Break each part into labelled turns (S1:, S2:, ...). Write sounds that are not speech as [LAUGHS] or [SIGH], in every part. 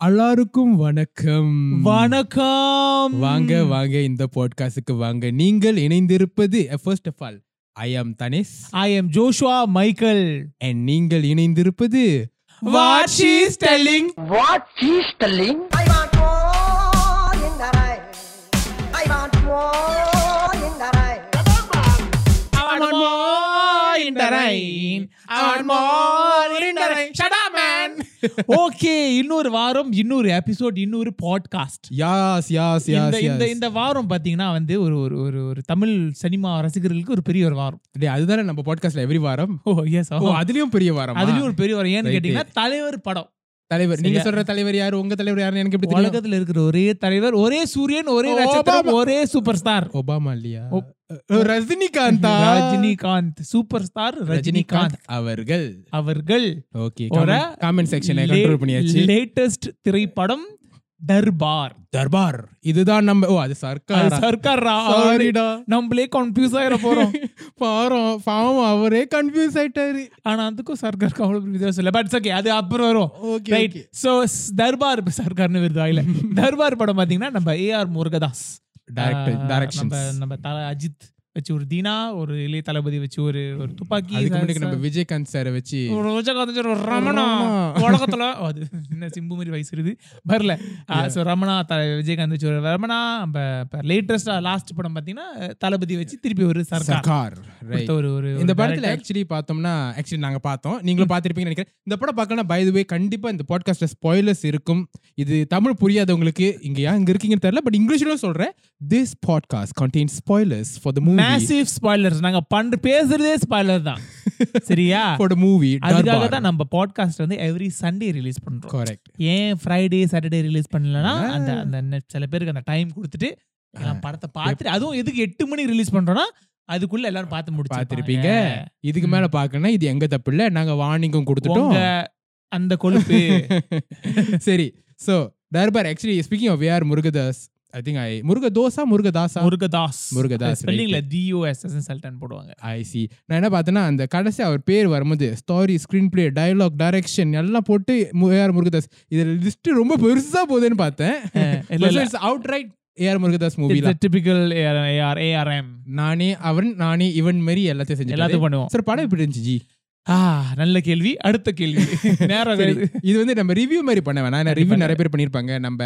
S1: எல்லாருக்கும் வணக்கம்
S2: வணக்கம்
S1: வாங்க வாங்க இந்த பாட்காஸ்டுக்கு வாங்க நீங்கள் இணைந்திருப்பது first of all I am Dhanesh
S2: I am Joshua Michael
S1: and நீங்கள் இணைந்திருப்பது
S2: What she's telling.
S3: What she's telling? I want more in the rain. I want more in the rain.
S2: I want more in the rain. I want more in the rain. Shut up, man. [LAUGHS] Okay இன்னொரு வாரம் இன்னொரு episode இன்னொரு podcast
S1: யாஸ் யாஸ் யாஸ்
S2: இந்த இந்த வாரம் பாத்தீங்கன்னா வந்து ஒரு ஒரு ஒரு ஒரு தமிழ் சினிமா ரசிகர்களுக்கு ஒரு பெரிய ஒரு வாரம்.
S1: டேய் அதுதானே நம்ம பாட்காஸ்ட்ல எவ்ரி வாரம்?
S2: ஓ எஸ்
S1: அதுலயும் பெரிய வாரம்?
S2: அதுலயும் ஒரு பெரிய வாரம். ஏன்னு. கேட்டீங்கன்னா தலைவர் படம்.
S1: தலைவர். நீங்க? சொல்ற தலைவர் யாரு? உங்க தலைவர் யாருன்னு எனக்கு எப்படி
S2: உலகத்துல இருக்கிற ஒரே தலைவர் ஒரே சூரியன் ஒரே நட்சத்திரம். ஒரே சூப்பர் ஸ்டார்
S1: ஒபாமா இல்லையா ரஜினிகாந்தா?
S2: ரஜினிகாந்த் சூப்பர் ஸ்டார் ரஜினிகாந்த்
S1: அவர்கள்.
S2: அவர்கள்.
S1: ஓகே காமெண்ட் செக்ஷனை கண்ட்ரோல் பண்ணியாச்சு.
S2: லேட்டஸ்ட் திரைப்படம் தர்பார்.
S1: தர்பார். இதுதான் நம்ம ஓ அது சர்க்கார்?
S2: சர்க்கார்? ரா-
S1: சாரிடா
S2: நம்மளே கன்ஃபியூஸ் ஆயிர போறோம். [LAUGHS]
S1: பாரம் பாவம் அவரே கன்ஃபியூஸ் ஆயிட்டாரு.
S2: ஆனா அதுக்கும் சர்க்காருக்கு அவ்வளவு வித்தியாசம் இல்லை. பட் ஓகே அது அப்புறம் வரும்.
S1: ஓகே
S2: ரைட் சோ தர்பார் சர்க்கார்னு வருது வாயில [LAUGHS] தர்பார் படம் பாத்தீங்கன்னா நம்ம ஏஆர் முருகதாஸ்.
S1: டைரக்டர் டைரக்ஷன்
S2: நம்ம நம்ம தல அஜித். வச்சு ஒரு தீனா ஒரு இளைய தளபதி வச்சு ஒரு ஒரு துப்பாக்கி
S1: அதுக்கு நம்ம விஜயகாந்த் சாரை வச்சு
S2: ரோஜாகாந்த் சார் ஒரு ரமணா. உலகத்துல அது என்ன சிம்பு மாதிரி வயசு இருக்குது. வரல. ஸோ ரமணா த விஜயகாந்த் வச்சு ஒரு ரமணா இப்போ லேட்டஸ்டா லாஸ்ட் படம் பார்த்தீங்கன்னா தளபதி வச்சு திருப்பி ஒரு சர்க்கார் ஒரு ஒரு
S1: இந்த படத்துல. ஆக்சுவலி பார்த்தோம்னா ஆக்சுவலி நாங்க பார்த்தோம். நீங்களும் பார்த்திருப்பீங்கன்னு நினைக்கிறேன். இந்த படம் பார்க்கலாம் பை த வே கண்டிப்பா இந்த பாட்காஸ்ட்ல ஸ்பாயிலர்ஸ் இருக்கும். இது தமிழ் புரியாதவங்களுக்கு இங்க ஏன் இங்க இருக்கீங்கன்னு தெரியல பட் இங்கிலீஷ்ல சொல்றேன். This podcast contains spoilers for the movie.
S2: Massive spoilers நாங்க பண்ற பேசுறதே ஸ்பாய்லர் தான். [LAUGHS] சரியா?
S1: For the movie
S2: அதுக்காக தான் நம்ம பாட்காஸ்ட் வந்து எவ்ரி சண்டே ரிலீஸ் பண்றோம்.
S1: கரெக்ட்
S2: ஏன் ஃப்ரைடே சாட்டர்டே ரிலீஸ் பண்ணலன்னா
S1: ஆ.
S2: அந்த அந்த சில பேருக்கு அந்த டைம் கொடுத்துட்டு படத்தை பார்த்துட்டு அதுவும் எதுக்கு எட்டு மணிக்கு ரிலீஸ் பண்றோம்னா அதுக்குள்ள எல்லாரும் பார்த்து முடிச்சு
S1: பார்த்திருப்பீங்க. இதுக்கு மேல பார்க்கணும் இது எங்க தப்பு இல்ல நாங்க வார்னிங்கும் கொடுத்துட்டோம்.
S2: அந்த கொழுப்பு. [LAUGHS]
S1: சரி. So Darbar actually speaking of AR Murugadoss I think I முருகதோசா முருகதாசா?
S2: முருகதாஸ்.
S1: முருகதாஸ்,
S2: ஸ்பெல்லிங்ல டிஓஎஸ் சல்டன் போடுவாங்க
S1: ஐ சி நான் என்ன பார்த்தேன்னா அந்த கடைசி அவர் பேர் வரும்போது story screenplay dialogue direction எல்லாம் போட்டு ஏஆர் முருகதாஸ். இதுல லிஸ்ட் ரொம்ப பெருசா போகுதுன்னு பார்த்தேன். அவுட் ரைட் ஏஆர் முருகதாஸ் மூவில
S2: டிபிக்கல் ஏஆர் ஏஆர்எம்
S1: நானே அவன் நானே இவன் மாதிரி எல்லாத்தையும் செஞ்சு
S2: எல்லாத்தையும் பண்ணுவோம்
S1: சார் படம் எப்படி இருந்துச்சு ஜி?
S2: ஆ நல்ல கேள்வி. அடுத்த கேள்வி. [LAUGHS] நேரம் இது.
S1: வந்து நம்ம ரிவ்யூ மாதிரி பண்ண வேணாம். ரிவ்யூ. நிறைய பேர் பண்ணிருப்பாங்க நம்ம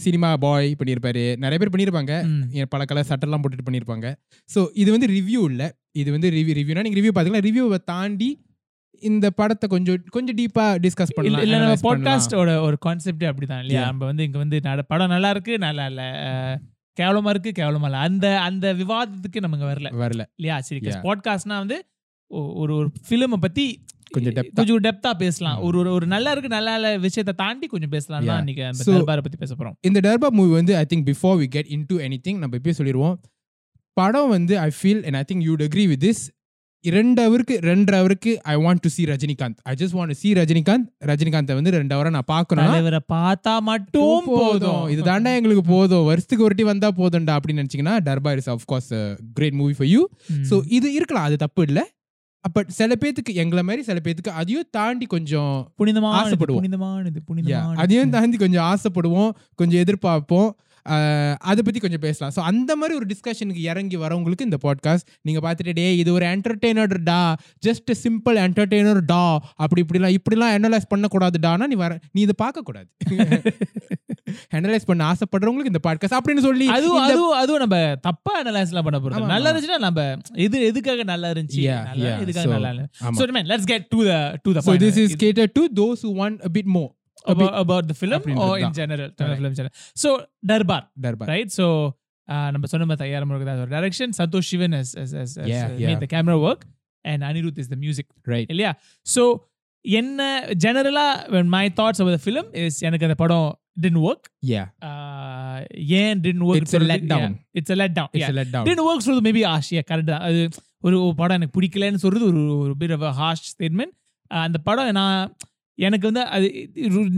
S1: சினிமா பாய் பண்ணியிருப்பாரு. நிறைய பேர் பண்ணியிருப்பாங்க. பல கலர் சட்டெல்லாம் போட்டுட்டு பண்ணியிருப்பாங்க. ஸோ இது வந்து ரிவ்யூ இல்ல. இது வந்து ரிவ்யூ ரிவ்யூனா நீங்க ரிவ்யூ பாத்தீங்கன்னா ரிவ்யூவை தாண்டி இந்த படத்தை கொஞ்சம் கொஞ்சம் டீப்பா டிஸ்கஸ் பண்ணலாம்
S2: இல்ல நம்ம. பாட்காஸ்டோட ஒரு கான்செப்ட் அப்படிதான் இல்லையா. நம்ம வந்து இங்க வந்து படம் நல்லா இருக்கு நல்லா இல்ல. கேவலமா இருக்கு கேவலமா இல்ல. அந்த அந்த விவாதத்துக்கு நம்ம வரல.
S1: வரல.
S2: இல்லையா? சரி. பாட்காஸ்ட்னா வந்து ஒரு ஒரு ஃபிலிமை பத்தி
S1: கொஞ்சம் depth-ஆ.
S2: கொஞ்சம் டெப்தா பேசலாம். ஒரு ஒரு- நல்லா இருக்கு நல்லா இல்ல விஷயத்தை தாண்டி கொஞ்சம் பேசலாம். தான் இன்னைக்கு அந்த தர்பாரை பத்தி பேச போறோம்.
S1: இந்த டர்பா மூவி வந்து I think before we get into anything thing நம்ம இப்பயே சொல்லிடுவோம். படம் வந்து I feel and I think you'd agree with this ரெண்டு அவருக்கு ரெண்டு அவருக்கு I want to see Rajinikanth I just want see Rajinikanth. ரஜினிகாந்தை வந்து ரெண்டு அவரை நான் பார்க்கணும்
S2: தலைவரை பார்த்தா மட்டும் போதும்.
S1: இது தாண்டா எங்களுக்கு [LAUGHS] போதும். வருஷத்துக்கு ஒரு வாட்டி வந்தா போதும்டா அப்படின்னு நினைச்சீங்கன்னா Darbar is of course great movie for
S2: you.
S1: So இது இருக்கலாம். அது தப்பு இல்ல. பட் சில பேத்துக்கு எங்களை மாதிரி சில பேத்துக்கு அதையும் தாண்டி கொஞ்சம்
S2: புனிதமானது
S1: ஆசைப்படுவோம்.
S2: புனிதமானது
S1: yeah,
S2: புனிதமானது.
S1: அதையும் தாண்டி கொஞ்சம் ஆசைப்படுவோம் கொஞ்சம் எதிர்பார்ப்போம். அதை பத்தி கொஞ்சம் பேசலாம். ஸோ அந்த மாதிரி ஒரு டிஸ்கஷனுக்கு இறங்கி வரவங்களுக்கு இந்த பாட்காஸ்ட் நீங்க பார்த்துட்டு டே இது ஒரு என்டர்டெய்னர் டா? ஜஸ்ட் சிம்பிள் என்டர்டெய்னர் டா? அப்படி இப்படிலாம் இப்படிலாம் அனலைஸ் பண்ணக்கூடாதுடானா? நீ வர நீ இதை பார்க்க கூடாது அனலைஸ் [LAUGHS] பண்ண ஆசைப்படுறவங்களுக்கு இந்த பாட்காஸ்ட் அப்படின்னு சொல்லி
S2: அதுவும் அதுவும் அதுவும் நம்ம தப்பா அனலைஸ்லாம் பண்ண இல்ல. நல்லா. இருந்துச்சுன்னா நம்ம எது எதுக்காக நல்லா இருந்துச்சு. எதுக்காக நல்லா so man let's get to the to the
S1: So
S2: point.
S1: this is catered to those who want
S2: about, about the film or in general film general so darbar
S1: Darbar.
S2: right so uh, நம்ம சொன்ன மாதிரி தயார் முருகதாஸ் ஒரு direction Santhosh Sivan
S1: Yeah,
S2: uh,
S1: yeah.
S2: made the camera work and Anirudh is the music
S1: Right.
S2: இல்லையா so என்ன ஜெனரலா when my thoughts about the film is எனக்கு அந்த படம் didn't work
S1: Yeah.
S2: uh, ஏன் didn't work
S1: It's a letdown.
S2: it's a letdown
S1: It's
S2: yeah
S1: a letdown.
S2: didn't work சொல்றது maybe ash yeah correct தான் அது ஒரு ஒரு படம் எனக்கு பிடிக்கலன்னு சொல்றது ஒரு ஒரு பிட் ஆஃப் ஹாஷ் ஸ்டேட்மெண்ட் அந்த படம் நான் எனக்கு வந்து அது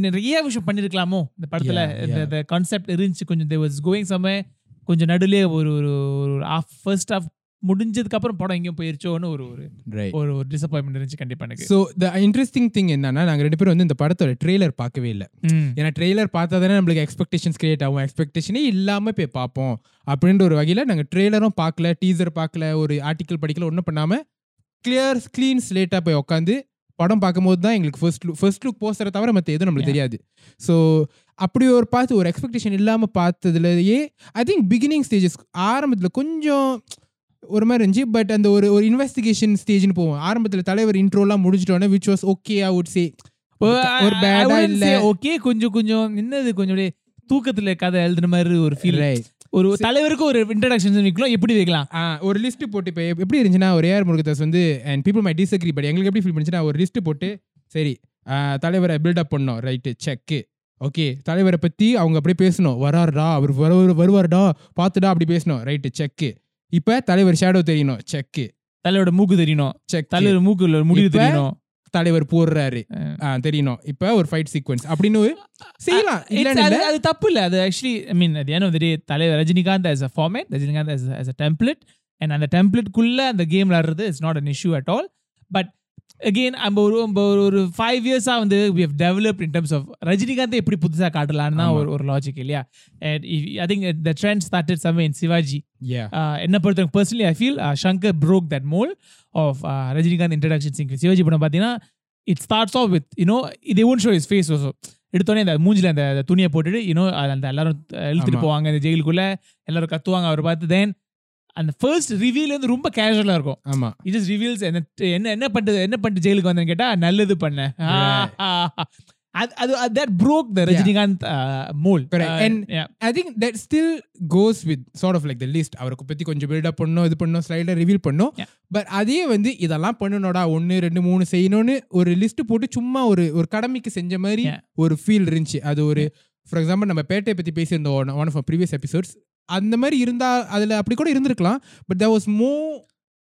S2: நிறைய விஷயம் பண்ணிருக்கலாமோ? இந்த படத்துல இந்த கான்செப்ட் இருந்துச்சு. கொஞ்சம் தே வாஸ் கோயிங் சமே கொஞ்சம் நடுலே ஒரு ஒரு ஒரு ஆஃப் ஃபர்ஸ்ட் ஆஃப் முடிஞ்சதுக்கு அப்புறம் படம் எங்கேயும் போயிருச்சோன்னு ஒரு ஒரு ஒரு ஒரு டிசப்பாயின்மெண்ட் இருந்துச்சு கண்டிப்பா எனக்கு.
S1: ஸோ த இன்ட்ரெஸ்டிங் திங் என்னன்னா நாங்க ரெண்டு பேரும் வந்து இந்த படத்தோட ட்ரெய்லர் பார்க்கவே இல்லை. ஏன்னா ட்ரெய்லர் பார்த்தா தானே நம்மளுக்கு எக்ஸ்பெக்டேஷன்ஸ் கிரியேட் ஆகும். எக்ஸ்பெக்டேஷனே இல்லாமல் போய் பார்ப்போம். அப்படின்ற ஒரு வகையில் நாங்கள் ட்ரெய்லரும் பார்க்கல டீசர் பார்க்கல ஒரு ஆர்டிக்கல் படிக்கல ஒன்றும் பண்ணாமல் கிளியர் க்ளீன் ஸ்லேட்டாக போய் உட்காந்து படம் பார்க்கும்போது தான் எங்களுக்கு ஃபர்ஸ்ட் லுக் ஃபர்ஸ்ட் லுக் போஸ்டரை தவிர மற்ற எதுவும் நம்மளுக்கு தெரியாது. ஸோ அப்படி ஒரு பார்த்து ஒரு எக்ஸ்பெக்டேஷன் இல்லாமல் பார்த்ததுலயே ஐ திங்க் பிகினிங் ஸ்டேஜஸ் ஆரம்பத்தில் கொஞ்சம் ஒரு மாதிரி இருந்துச்சு. பட் அந்த ஒரு ஒரு இன்வெஸ்டிகேஷன் ஸ்டேஜ்னு போவோம். ஆரம்பத்தில் தலைவர் இன்ட்ரோலாம் முடிச்சிட்டோன்னே which was okay I would say ஒரு பேடா இல்ல.
S2: ஓகே கொஞ்சம் கொஞ்சம் என்னது கொஞ்சம் தூக்கத்துல கதை எழுதுன மாதிரி ஒரு ஃபீல்
S1: ரைட்
S2: ஒரு தலைவருக்கு ஒரு இன்ட்ரடக்ஷன் வைக்கலாம் எப்படி வைக்கலாம்?
S1: ஒரு லிஸ்ட் போட்டு இப்போ எப்படி இருந்துச்சுன்னா ஒரு ஏஆர் முருகதாஸ் வந்து and people may disagree but எங்களுக்கு எப்படி ஃபீல் பண்ணுச்சுன்னா ஒரு லிஸ்ட் போட்டு சரி தலைவரை பில்டப் பண்ணோம். ரைட்டு செக்கு ஓகே தலைவரை பற்றி அவங்க அப்படியே பேசணும். வராருடா அவர் வருவார் வருவாருடா பார்த்துடா அப்படி பேசணும். ரைட்டு செக்கு இப்போ தலைவர் ஷேடோ தெரியணும். செக்கு
S2: தலைவரோட மூக்கு தெரியணும்.
S1: செக்
S2: தலைவர் மூக்குல முடிவு தெரியணும்.
S1: தலைவர் போடுறாரு. தெரியணும் இப்போ ஒரு ஃபைட் சீக்வன்ஸ் அப்படின்னு செய்யலாம்.
S2: அது தப்பு இல்ல? அது ஆக்சுவலி ஐ மீன் அது end of the day தலைவர் Rajinikanth as a format Rajinikanth as a, as a template. And அந்த டெம்ப்ளேட்குள்ள அந்த கேம் விளாடுறது it's not an issue at all but again நம்ம ஒரு ஒரு ஃபைவ் இயர்ஸாக வந்து we have developed in terms of Rajinikanth எப்படி புதுசாக காட்டலான்னு தான் ஒரு ஒரு லாஜிக் இல்லையா? I think the trend started some
S1: in
S2: Sivaji என்ன பொறுத்தவரைக்கும் personally I feel Shankar broke that mould of Rajinikanth introduction Singh Sivaji படம் பார்த்தீங்கன்னா it starts off with you know இது ஒன் ஷோ இஸ் ஃபேஸ் ஓசோ எடுத்தோடனே அந்த மூஞ்சில அந்த துணியை போட்டுட்டு யூனோ அந்த எல்லாரும் இழுத்துட்டு. போவாங்க அந்த ஜெயிலுக்குள்ள. எல்லாரும் கத்துவாங்க அவர் பார்த்து. தென் அந்த ஃபர்ஸ்ட் ரிவீல் வந்து ரொம்ப கேஷுவலாக இருக்கும்.
S1: ஆமா.
S2: இட் இஸ் ரிவீல்ஸ் என்ன என்ன என்ன பண்ணிட்டு என்ன பண்ணிட்டு ஜெயிலுக்கு வந்தேன்னு கேட்டா நல்லது பண்ணேன் [LAUGHS] அது அது that broke the
S1: Rajinikanth mould I think that still goes with sort of like the list அவருக்கு பத்தி கொஞ்சம் பில்டப் பண்ணணும் இது பண்ணணும் ஸ்லைடர் ரிவீல்
S2: Yeah.
S1: பட் அதே வந்து இதெல்லாம் பண்ணணும்டா ஒன்று ரெண்டு மூணு செய்யணும்னு ஒரு லிஸ்ட் போட்டு சும்மா ஒரு ஒரு கடமைக்கு செஞ்ச மாதிரி. ஒரு ஃபீல் இருந்துச்சு. அது ஒரு ஃபார் எக்ஸாம்பிள் நம்ம பேட்டை பத்தி பேசியிருந்தோம் ஒன் ஆஃப் ப்ரீவியஸ் எபிசோட்ஸ் அந்த மாதிரி இருந்தா அதுல அப்படி கூட இருந்திருக்கலாம் but there was more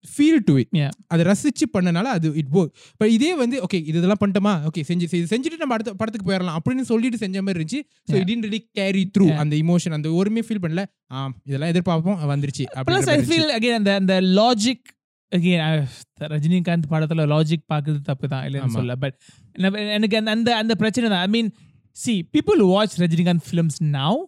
S1: feel to
S2: it.
S1: அதை ரசிச்சு பண்ணனால அது இட் போ இப்போ இதே வந்து ஓகே இது இதெல்லாம் பண்ணிட்டோமா ஓகே செஞ்சு இது செஞ்சுட்டு நம்ம அடுத்த படத்துக்கு போயிடலாம் அப்படின்னு சொல்லிட்டு செஞ்ச மாதிரி இருந்துச்சு
S2: so.
S1: It really carry
S2: through.
S1: அந்த இமோஷன் அந்த ஒருமே ஃபீல் பண்ணல ஆ இதெல்லாம் எதிர்பார்ப்போம் வந்துருச்சு
S2: அகைன் அந்த அந்த லாஜிக் ரஜினிகாந்த் படத்துல லாஜிக் பார்க்குறது தப்பு தான் இல்லைன்னு. சொல்ல பட் எனக்கு அந்த அந்த அந்த பிரச்சனை தான் I mean see people watch Rajinikanth films now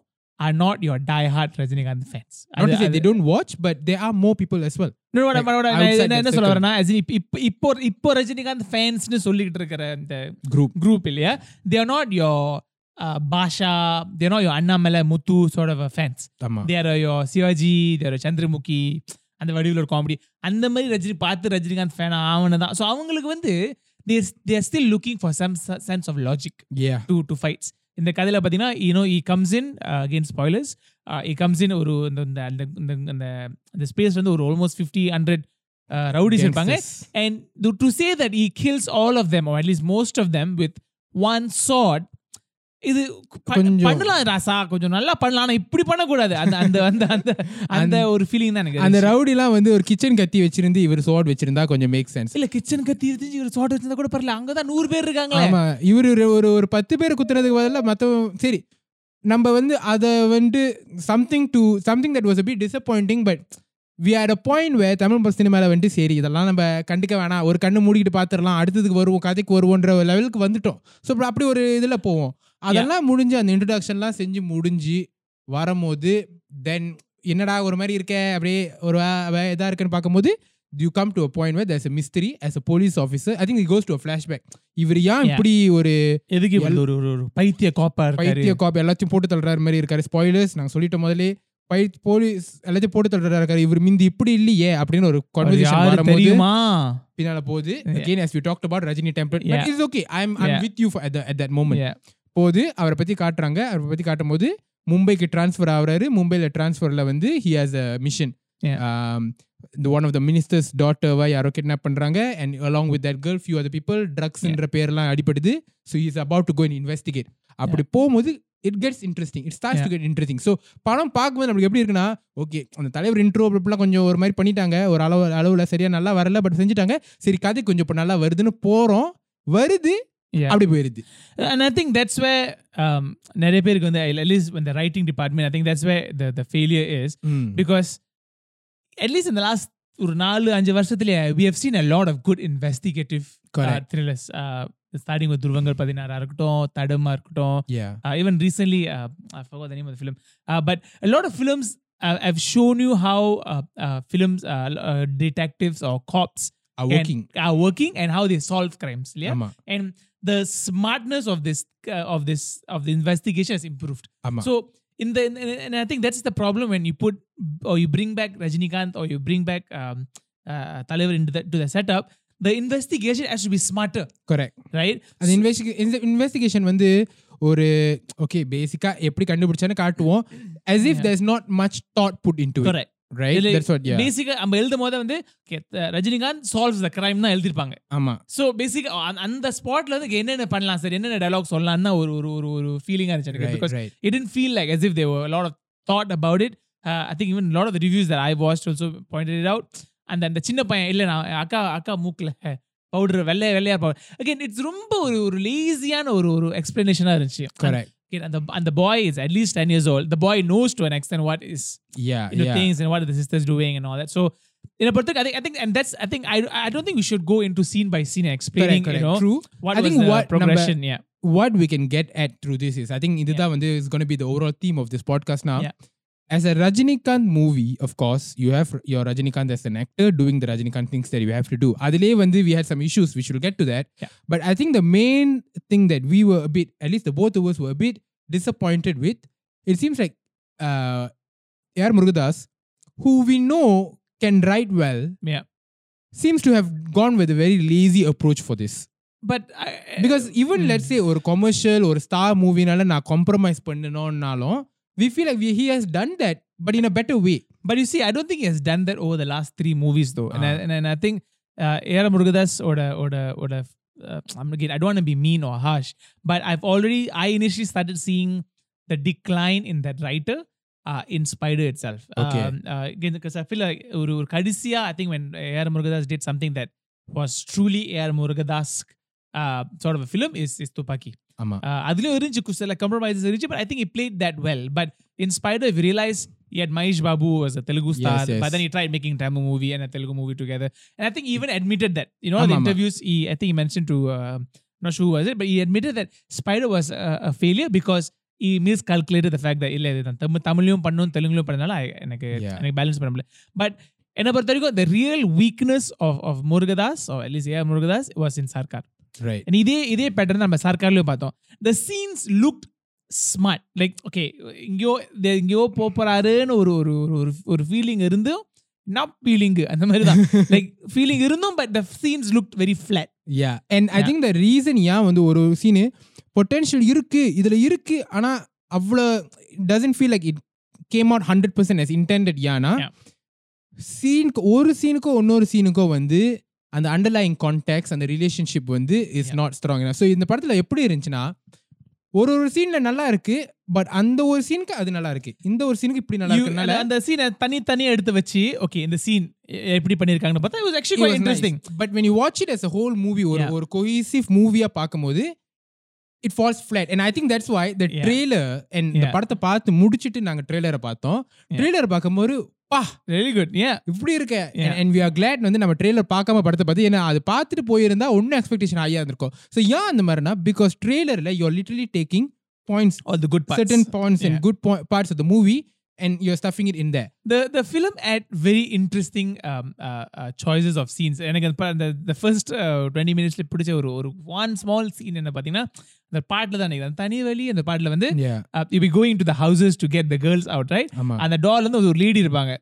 S2: are not your die hard Rajinikanth fans
S1: Not to say they don't watch, but there are more people as well. Like, outside
S2: என்ன
S1: that
S2: சொல்ல. வரேன்னா இப்ப- இப்போ இப்போ ரஜினிகாந்த் ஃபேன்ஸ்னு சொல்லிக்கிட்டு இருக்கிற அந்த
S1: Group.
S2: group இல்லையா are not your uh, Basha are not your Annamalai Muthu fans
S1: ஆமா
S2: they are your Sivaji are your Chandramukhi அந்த வடிவில் ஒரு காமெடி அந்த மாதிரி ரஜினி பார்த்து ரஜினிகாந்த் ஃபேன் ஆவணு தான் ஸோ அவங்களுக்கு வந்து are looking for some se- sense of logic
S1: yeah
S2: to to fights இந்த கதையில பார்த்தீங்கன்னா you know he comes in again spoilers he comes in ஒரு இந்த இந்த அந்த இந்த அந்த அந்த ஸ்பேஸ் வந்து ஒரு ஆல்மோஸ்ட் ஃபிஃப்டி ஹண்ட்ரட் ரவுடிஸ் இருப்பாங்க
S1: Gangsters.
S2: And to say that he kills all of them at least most of them with one shot இது ப- பண்ணலாம் ராசா கொஞ்சம் நல்லா பண்ணலாம். ஆனா இப்படி பண்ணக்கூடாது. அந்த அந்த அந்த அந்த அந்த ஒரு ஃபீலிங் தான் எனக்கு
S1: அந்த. ரவுடிலாம் வந்து ஒரு கிச்சன் கத்தி வச்சிருந்து இவர் சோட் வச்சிருந்தா கொஞ்சம் மேக் சென்ஸ்
S2: இல்ல கிச்சன் கத்தி இருந்துச்சு ஒரு சாட் வச்சிருந்தா கூட பரவாயில்ல. அங்கதான் நூறு பேர் இருக்காங்களே.
S1: ஆமா இவரு ஒரு ஒரு பத்து பேர் குத்துறதுக்கு பதிலா மத்த சரி நம்ம வந்து அதை வந்து something to something that was a bit disappointing but we are a point where Tamil சினிமாவில் வந்துட்டு சரி இதெல்லாம் நம்ம கண்டுக்க வேணாம். ஒரு கண்ணு மூடிக்கிட்டு பார்த்துடலாம் அடுத்ததுக்கு வருவோம் கதைக்கு வருவோன்ற லெவலுக்கு வந்துட்டோம். ஸோ அப்படி ஒரு இதில் போவோம். அதெல்லாம் முடிஞ்சு அந்த இன்ட்ரடக்ஷன்லாம் செஞ்சு முடிஞ்சு வரும்போது தென் என்னடா ஒரு மாதிரி இருக்க அப்படியே ஒரு இதாக இருக்குன்னு பார்க்கும்போது you come to a point where there's a mystery as a police officer I think to a flashback. இவர் ஏன். இப்படி ஒரு
S2: எதுக்கு ஒரு ஒரு பைத்திய கோப்பா
S1: பைத்திய காப்பி எல்லாத்தையும் போட்டு தள்ளுற மாதிரி இருக்காரு. ஸ்பாயிலர்ஸ் நாங்க சொல்லிட்டோம் முதல்ல. பை போலீஸ் எல்லாத்தையும் போட்டு தள்ளுறா இருக்காரு. இவர் மிந்தி இப்படி இல்லையே அப்படின்னு ஒரு கான்வர்சேஷன்
S2: தெரியுமா?
S1: பின்னால போகுது. Again as we talked about Rajini template.
S2: But
S1: it's okay I am with you that moment.
S2: Yeah.
S1: போது அவரை பத்தி காட்டுறாங்க. அவரை பத்தி காட்டும்போது மும்பைக்கு ட்ரான்ஸ்ஃபர் ஆகுறாரு. மும்பைல ட்ரான்ஸ்ஃபர்ல வந்து ஹி ஹாஸ் அ மிஷன். இந்த ஒன் ஆஃப் த மினிஸ்டர்ஸ் டாட்டர்வை யாரோ கிட்னாப் பண்றாங்க. And along with that girl few other people ட்ரக்ஸ்ன்ற பேர்லாம் அடிபடுது. So is about to go in investigate அப்படி போகும்போது it gets interesting it starts to get interesting so படம் பார்க்கும்போது நம்மளுக்கு எப்படி இருக்குன்னா ஓகே அந்த தலைவர் இன்ட்ரோ அப்படிலாம் கொஞ்சம் ஒரு மாதிரி பண்ணிட்டாங்க. ஒரு அளவு அளவில் சரியா நல்லா வரல பட் செஞ்சுட்டாங்க. சரி கதை கொஞ்சம் இப்போ நல்லா வருதுன்னு போறோம். வருது. அப்படி போயிருது
S2: And I think that's where um, நிறைய பேருக்கு வந்து at least in the writing department, I think that's where the, the failure is. Because at least in the last ஒரு நாலு அஞ்சு வருஷத்துல we have seen a lot of good investigative uh,
S1: Correct.
S2: thrillers uh, starting with துருவங்கள் பதினாறா இருக்கட்டும் தடமா இருக்கட்டும்
S1: yeah
S2: uh, even recently uh, I forgot the name of the film uh, but a lot of films uh, have shown you how uh, uh, films uh, uh, detectives or cops
S1: are
S2: can-
S1: working
S2: are working and how they solve crimes yeah
S1: ஆமா
S2: and the smartness of this uh, of this of the investigation has improved
S1: ஆமா
S2: so in the in, in- and I think that's the problem when you put or you bring back Rajinikanth or you bring back um, uh, தலைவர் into the to the setup, the investigation has to be smarter,
S1: correct
S2: right?
S1: அந்த இன்வெஸ்டிகே இந்த investigation வந்து ஒரு okay பேசிக்கா எப்படி கண்டுபிடிச்சான்னு காட்டுவோம் as if
S2: Yeah.
S1: there's not much thought put into it
S2: Correct.
S1: right?
S2: இதுல
S1: that's what yeah.
S2: பேசிக்கா நம்ம எழுதும் போது வந்து த- ரஜினிகாந்த் சால்வ்ஸ் த கிரைம் தான் எழுதிருப்பாங்க
S1: ஆமா.
S2: ஸோ பேசிக் அந்த ஸ்பாட்ல வந்து என்னென்ன பண்ணலாம் சார் என்னென்ன டயலாக் சொல்லலாம் தான் ஒரு ஒரு ஒரு ஒரு ஃபீலிங்கா இருந்துச்சு எனக்கு.
S1: Right
S2: because
S1: right.
S2: it didn't feel like as if there were a lot of thought about it. Uh, I think even a lot of the reviews that I watched also pointed it out. And then the சின்ன பையன் இல்ல நான் அக்கா அக்கா மூக்குல powder வெள்ளை வெள்ளையா powder again it's ரொம்ப ஒரு ஒரு லேசியான ஒரு ஒரு எக்ஸ்பிளனேஷனா இருந்துச்சு. kid and the and the boy is at least 10 years old the boy knows to an extent what is
S1: yeah
S2: you know
S1: yeah.
S2: things and what are the sisters doing and all that so in a particular, I think, I think, and that's, I think, I, I don't think we should go into scene by scene explaining,
S1: correct, correct.
S2: you know,
S1: True.
S2: what
S1: I
S2: was
S1: think
S2: the
S1: what,
S2: progression, number, yeah.
S1: What we can get at through this is, I think, Indita yeah. is going to be the overall theme of this podcast now.
S2: Yeah
S1: As a Rajinikanth movie, of course, you have your Rajinikanth as an actor doing the Rajinikanth things that you have to do. அதிலே வந்து we had some issues, which we'll get to that.
S2: Yeah.
S1: But I think the main thing that we were a bit, at least the both of us were a bit disappointed with, it seems like uh, A.R. Murugadas, who we know can write well,
S2: Yeah.
S1: seems to have gone with a very lazy approach for this.
S2: But I,
S1: because even
S2: Mm.
S1: Let's say ஒரு commercial ஒரு star மூவினால நான் compromise பண்ணணும்னாலும் we feel like we, he has done that, but in a better way.
S2: But you see, I don't think he has done that over the last three movies, though. Uh. And, I,
S1: ah.
S2: and, and I think uh, Murugadas or the, or the, or the, uh, I'm again, I don't want to be mean or harsh, but I've already, I initially started seeing the decline in that writer. Uh, in Spider itself.
S1: Okay.
S2: Um, uh, again, because I feel like Uru Kadisia, I think when Air Murugadas did something that was truly Air Murugadask uh, sort of a film is is Tupaki.
S1: ஆமா
S2: Uh, அதுலயும் இருந்துச்சு கு- சில compromises இருந்துச்சு but I think he played that well but in Spider if you realize he had Mahesh Babu as a Telugu star
S1: Yes, yes.
S2: but then he tried making Tamil movie and a Telugu movie together and I think he even admitted that you know
S1: ஆமா,
S2: the
S1: ஆமா.
S2: interviews he I think he mentioned to uh, not sure who was it but he admitted that Spider was a, a failure because he miscalculated the fact that இல்ல இது நான் தமிழ் தமிழ்லயும் பண்ணும் தெலுங்குலயும் பண்ணனால I- எனக்கு
S1: Yeah.
S2: எனக்கு balance பண்ண முடியல but என்ன பொறுத்த வரைக்கும் the real weakness of of Murugadas or at least yeah Murugadas was in Sarkar
S1: right
S2: And இதே இதே பேட்டர்ன் நம்ம சர்க்கார்லயும் பார்த்தோம். The scenes look smart like okay இங்கேயோ the- எங்கேயோ போறாருன்னு ஒரு ஒரு ஒரு- ஒரு ஒரு ஃபீலிங் இருந்தும் நாட் ஃபீலிங் அந்த மாதிரி தான். [LAUGHS] லைக் ஃபீலிங் இருந்தும் but the scenes look very flat
S1: yeah and I
S2: Yeah.
S1: Think the reason ஏன் வந்து ஒரு சீனு பொட்டென்ஷியல் இருக்கு இதுல இருக்கு ஆனா அவ்வளோ doesn't feel like it came out hundred percent as intended ஏன்னா
S2: Yeah.
S1: சீனுக்கு ஒரு சீனுக்கோ இன்னொரு சீனுக்கோ வந்து அந்த அண்டர்லைங் கான்டாக்ட்ஸ் அந்த ரிலேஷன்ஷிப் வந்து இஸ். நாட் ஸ்ட்ராங் ஸோ இந்த படத்துல எப்படி இருந்துச்சுன்னா ஒரு ஒரு சீன்ல நல்லா இருக்கு பட் அந்த ஒரு சீனுக்கு அது நல்லா இருக்கு இந்த ஒரு சீனுக்கு இப்படி நல்லா இருக்கனால
S2: அந்த சீனை தனி தனியா எடுத்து வச்சு ஓகே இந்த சீன் எப்படி பண்ணிருக்காங்கன்னு பார்த்தா quite
S1: was
S2: interesting
S1: nice. But when you watch it as a whole movie, ஒரு. ஒரு movie-ஆ பார்க்கும்போது it falls flat. And I think that's why the
S2: Yeah.
S1: trailer and இந்த. படத்தை பார்த்து முடிச்சிட்டு நாங்க ட்ரெய்லரை பார்த்தோம். ட்ரெய்லர் பார்க்கும்போது பா
S2: வெரி குட் yeah.
S1: இப்படி இருக்க. அண்ட் வி ஆர் கிளாட் வந்து நம்ம ட்ரெய்லர் பார்க்காம படத்தை பார்த்து ஏன்னா அது பார்த்துட்டு போயிருந்தா ஒன்னும் எக்ஸ்பெக்டேஷன் ஆகியா இருந்திருக்கும். ஸோ ஏன் அந்த மாதிரினா பிகாஸ் ட்ரெய்லரில் you're literally taking points
S2: all the good parts.
S1: Certain points and
S2: Yeah.
S1: good po- parts of the movie and you're stuffing it in there.
S2: the the film had very interesting um, uh, uh, choices of scenes எனக்கு அந்த ப- அந்த the first uh, 20 minutesல பிடிச்ச ஒரு ஒரு one small scene என்ன பாத்தீங்கன்னா அந்த பாட்டுல தான் நினைக்கிறேன். அந்த தனி வழி அந்த பாட்டுல வந்து
S1: Yeah.
S2: uh, you be going to the houses to get the girls out right
S1: ஆமா
S2: அந்த டோர்ல இருந்து ஒரு லேடி இருப்பாங்க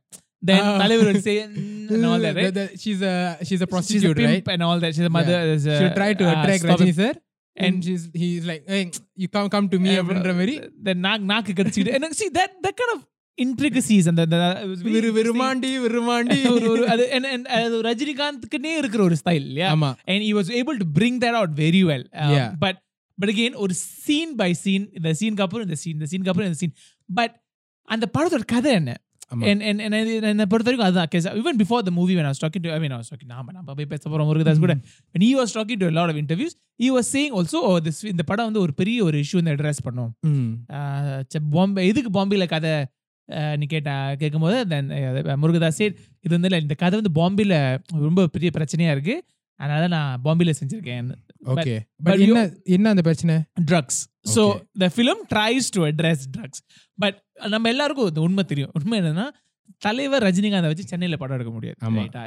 S2: then
S1: Ah.
S2: தலைவர் will say "Mm," and all that [LAUGHS] right
S1: The- the- she's a she's a
S2: she's a
S1: prostitute,
S2: pimp
S1: right?
S2: and all that she's a mother there's a,
S1: she'll try to
S2: uh,
S1: attract
S2: stop
S1: Rajini
S2: it.
S1: sir and
S2: And-
S1: she's he's like hey you come come to me அப்படின்ற மாதிரி
S2: the நாக்கு நாக்கு கடிச்சிட்டு and see that that kind of
S1: விரு
S2: interesting.
S1: Virumandi Virumandi
S2: ஒரு அது அது ரஜினிகாந்த்க்குன்னே இருக்கிற ஒரு ஸ்டைல் இல்லையா
S1: ஆமா
S2: and he was able to bring that out very well um,
S1: Yeah.
S2: but but again ஒரு scene by scene இந்த சீனுக்கு அப்புறம் இந்த சீன் இந்த சீனுக்கு அப்புறம் இந்த சீன் பட் அந்த படத்தோட கதை என்ன
S1: ஆமா.
S2: and and and அது- என்னை பொறுத்த வரைக்கும் அதுதான் because even before the movie when I was talking to I mean I was talking நாம நம்ம போய் பேச போறோம் முருகதாஸ் கூட when he was talking to a lot of interviews he was saying also oh this இந்த படம் வந்து ஒரு பெரிய ஒரு இஷ்யூ வந்து அட்ரஸ் பண்ணும் பாம்பே எதுக்கு பாம்பேல கதை நீ கேட்ட கேட்கும்போது then, அஹ், முருகதாஸ் இது வந்து இல்ல, இந்த கதை வந்து பாம்பேல ரொம்ப பெரிய பிரச்சனையா இருக்கு. அதனால நான் பாம்பேல செஞ்சிருக்கேன்.
S1: ஓகே
S2: but
S1: பட் என்ன என்ன அந்த பிரச்சனை?
S2: Drugs
S1: so.
S2: The film tries to address drugs but நம்ம எல்லாருக்கும் உண்மை தெரியும். உண்மை என்னன்னா தலைவர் ரஜினிகாந்தை வச்சு சென்னையில படம் எடுக்க முடியாது.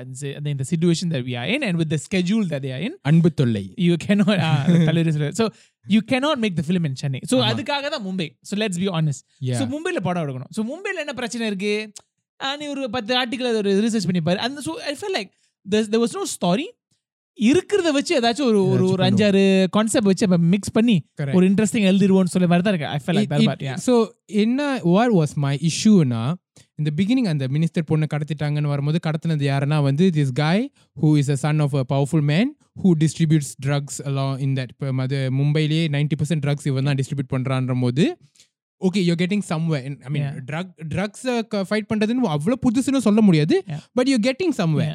S2: அந்த இந்த situation we are in and with the schedule that they are in
S1: அன்பு தொல்லை.
S2: you cannot uh, தலைவர் so you cannot make the film in Chennai. So
S1: ஆமா.
S2: அதுக்காக தான் Mumbai. Let's be honest.
S1: Yeah.
S2: So மும்பைல படம் எடுக்கணும். ஸோ மும்பைல என்ன பிரச்சனை இருக்கு? நீ ஒரு பத்து ஆர்டிக்கல் ஒரு ரிசர்ச் பண்ணி பாரு அந்த so I feel like there was no story இருக்கிறத வச்சு ஏதாச்சும் ஒரு ஒரு ஒரு அஞ்சாறு கான்செப்ட் வச்சு மிக்ஸ் பண்ணி. ஒரு இன்ட்ரெஸ்டிங் எழுதிருவோம்னு சொல்ல மாதிரி தான் இருக்கு.
S1: I
S2: feel
S1: like
S2: that
S1: so என்ன வாட் வாஸ் மை இஷ்யூனா இந்த பிகினிங் அந்த மினிஸ்டர் பொண்ணு கடத்திட்டாங்கன்னு வரும்போது கடத்தினது யாருன்னா வந்து this guy who is a son of a powerful man who distributes drugs along in that இப்போ அது மும்பையிலேயே நைன்டி பர்சன்ட் ட்ரக்ஸ் இவன் தான் டிஸ்ட்ரிபியூட் பண்ணுறான்ற போது okay you getting some way I
S2: mean.
S1: Drug ட்ரக்ஸை fight பண்ணுறதுன்னு அவ்வளோ புதுசுன்னு சொல்ல முடியாது.
S2: But
S1: you getting some way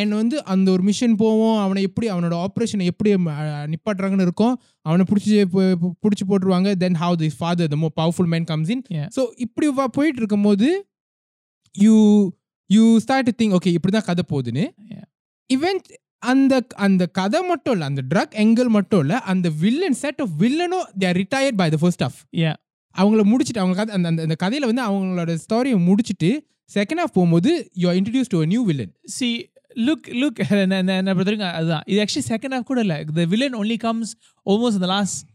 S1: and வந்து அந்த ஒரு மிஷன் போவோம் அவனை எப்படி அவனோட ஆப்ரேஷனை எப்படி நிப்பாட்டுறாங்கன்னு இருக்கும் அவனை பிடிச்சி பிடிச்சி போட்டுருவாங்க then how the father the more powerful man comes
S2: in.
S1: So இப்படி போயிட்டு இருக்கும்போது you you start thing okay இப்படி தான் கதை போகுதுன்னு. இவெண்ட் அந்த அந்த கதை மட்டும் இல்லை அந்த ட்ரக் எங்கல் மட்டும் இல்லை அந்த villain set of வில்லனும் they're retired by the first half
S2: Yeah.
S1: அவங்கள முடிச்சுட்டு அவங்க கதை அந்த அந்த- கதையில வந்து அவங்களோட ஸ்டோரியை முடிச்சுட்டு செகண்ட் ஹாஃப் போகும்போது you are introduce to new villain
S2: see look look என்ன பொறுத்தவரைக்கும் அதுதான். இது ஆக்சுவலி செகண்ட் ஹாஃப் கூட இல்லை. The villain only comes almost இந்த last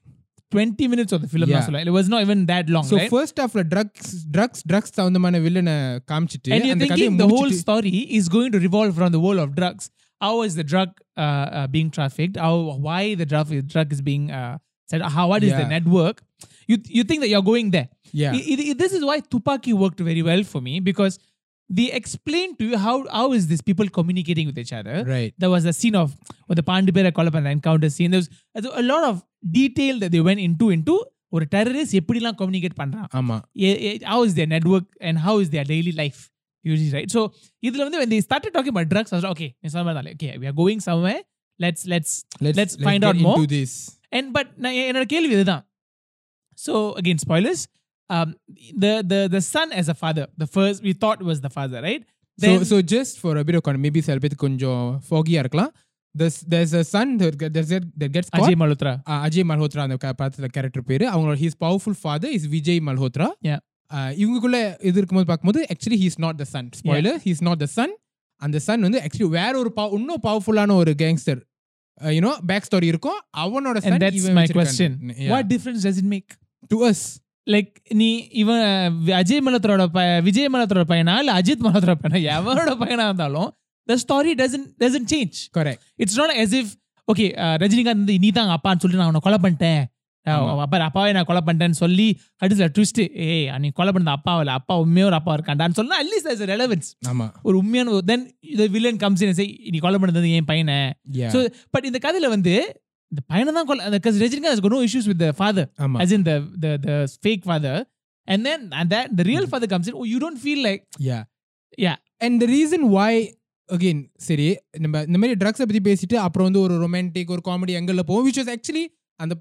S2: Twenty minutes of film
S1: Yeah.
S2: தான் சொல்லுவேன் it was not even that long
S1: so first ஹாஃப்ல ட்ரக்ஸ் ட்ரக்ஸ் ட்ரக்ஸ் தகுந்தமான வில்லனை காமிச்சிட்டு
S2: And you're
S1: அந்த கதையை
S2: thinking the whole
S1: முடிச்சிட்டு
S2: story is going to revolve around the world of drugs. How is the drug uh, uh, being trafficked? How why the drug drug is being uh, said? How what is the
S1: Yeah.
S2: network? You you think that you're going there?
S1: yeah
S2: I- I- this is why Tupaki worked very well for me because they explain to you how how is this people communicating with each other.
S1: right
S2: There was a scene of with the Pandipera Kolapan encounter scene. There was, there was a lot of detail that they went into into ஒரு terrorist எப்படிலாம் communicate பண்றான்
S1: ஆமா
S2: eh, eh, how is their network and how is their daily life usually right so இதுல வந்து about drugs I was like okay நீ சொன்ன are going somewhere let's let's let's find
S1: get
S2: out more.
S1: into this
S2: and but நான் என்னோட கேள்வி இதுதான் again spoilers um the the the son as a father the first we thought was the father right
S1: so
S2: then
S1: so just for a bit of context maybe சில பேருக்கு கொஞ்சம் foggy-ஆ இருக்கலாம் there's there's a son that get- that get- that gets caught.
S2: Ajay Malhotra
S1: uh, Ajay Malhotra அந்த படத்துல character பேரு. அவங்களோட he's powerful father is
S2: Vijay
S1: Malhotra இவங்களுக்குள்ள இது இருக்கும்போது பார்க்கும்போது actually he's not the son spoiler he's not the son அந்த சன் வந்து ஆக்சுவலி வேற ஒரு pow- இன்னும் பவர்ஃபுல்லான ஒரு கேங்ஸ்டர் யூனோ பேக் ஸ்டோரி இருக்கும். அவனோட
S2: my
S1: வச்சிருக்கான்.
S2: question.
S1: Yeah.
S2: what difference does it make?
S1: To us.
S2: Like நீ இவன் அஜய் மலத்தரோட ப விஜய் மலத்தரோட பையனா? இல்ல அஜித் மலத்தரோட பையனா? எவனோட பையனா இருந்தாலும் the story doesn't doesn't change
S1: correct.
S2: It's not as if okay Rajinikanth வந்து நீ தான் அப்பான்னு சொல்லிட்டு நான் அவனை கொலை பண்ணிட்டேன். அஹ்,
S1: ஆமா.
S2: அப்பா அப்பாவே நான் கொலை பண்ணிட்டேன்னு சொல்லி கடைசியில் ட்விஸ்ட் ஏய் நீ கொலை பண்ணது அப்பா இல்ல. அப்பா உண்மையாக ஒரு அப்பா இருக்காண்டான்னு சொன்னா அட்லீஸ்ட் as a relevance.
S1: ஆமா.
S2: ஒரு உண்மையான தென் த வில்லன் கம்ஸ் இன் சே நீ கொலை பண்ணது என் பையனை.
S1: Yeah.
S2: So, பட் இந்த கதையில வந்து இந்த பையனை தான் கொலை அந்த Rajinikanth has got no issues with the father
S1: ஆமா.
S2: as in the the the fake father. And then and that the real father comes in. Oh you
S1: again சரி நம்ம இந்த மாதிரி ட்ரக்ஸை பத்தி பேசிட்டு அப்புறம் வந்து ஒரு ரொமான்டிக் ஒரு காமெடி எங்கல்ல போவோம் which was ஆக்சுவலி அந்த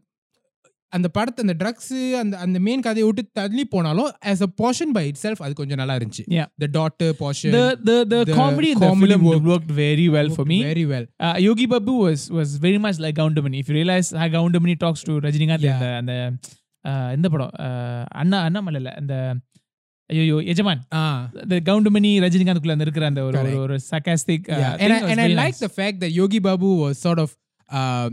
S1: அந்த படத்தை அந்த ட்ரக்ஸ் அந்த அந்த மெயின் கதையை விட்டு தள்ளி போனாலும் as a portion by itself அது கொஞ்சம் நல்லா இருந்துச்சு
S2: Yeah.
S1: the daughter portion
S2: the the comedy the film
S1: worked-
S2: worked, very well for me
S1: very well
S2: uh, yogi babu was was very much like Goundamani. if you realize how Goundamani talks to rajinikanth
S1: Yeah.
S2: and the and the uh, இந்த படம் uh, அண்ணா அண்ணாமலை இல்ல அந்த ஐயோ எஜமான்
S1: ah
S2: the Goundamani ரஜினிகாந்த்குள்ள அந்த இருக்கிற அந்த ஒரு ஒரு- uh, thing
S1: and I, like the fact that Yogi Babu was sort of uh,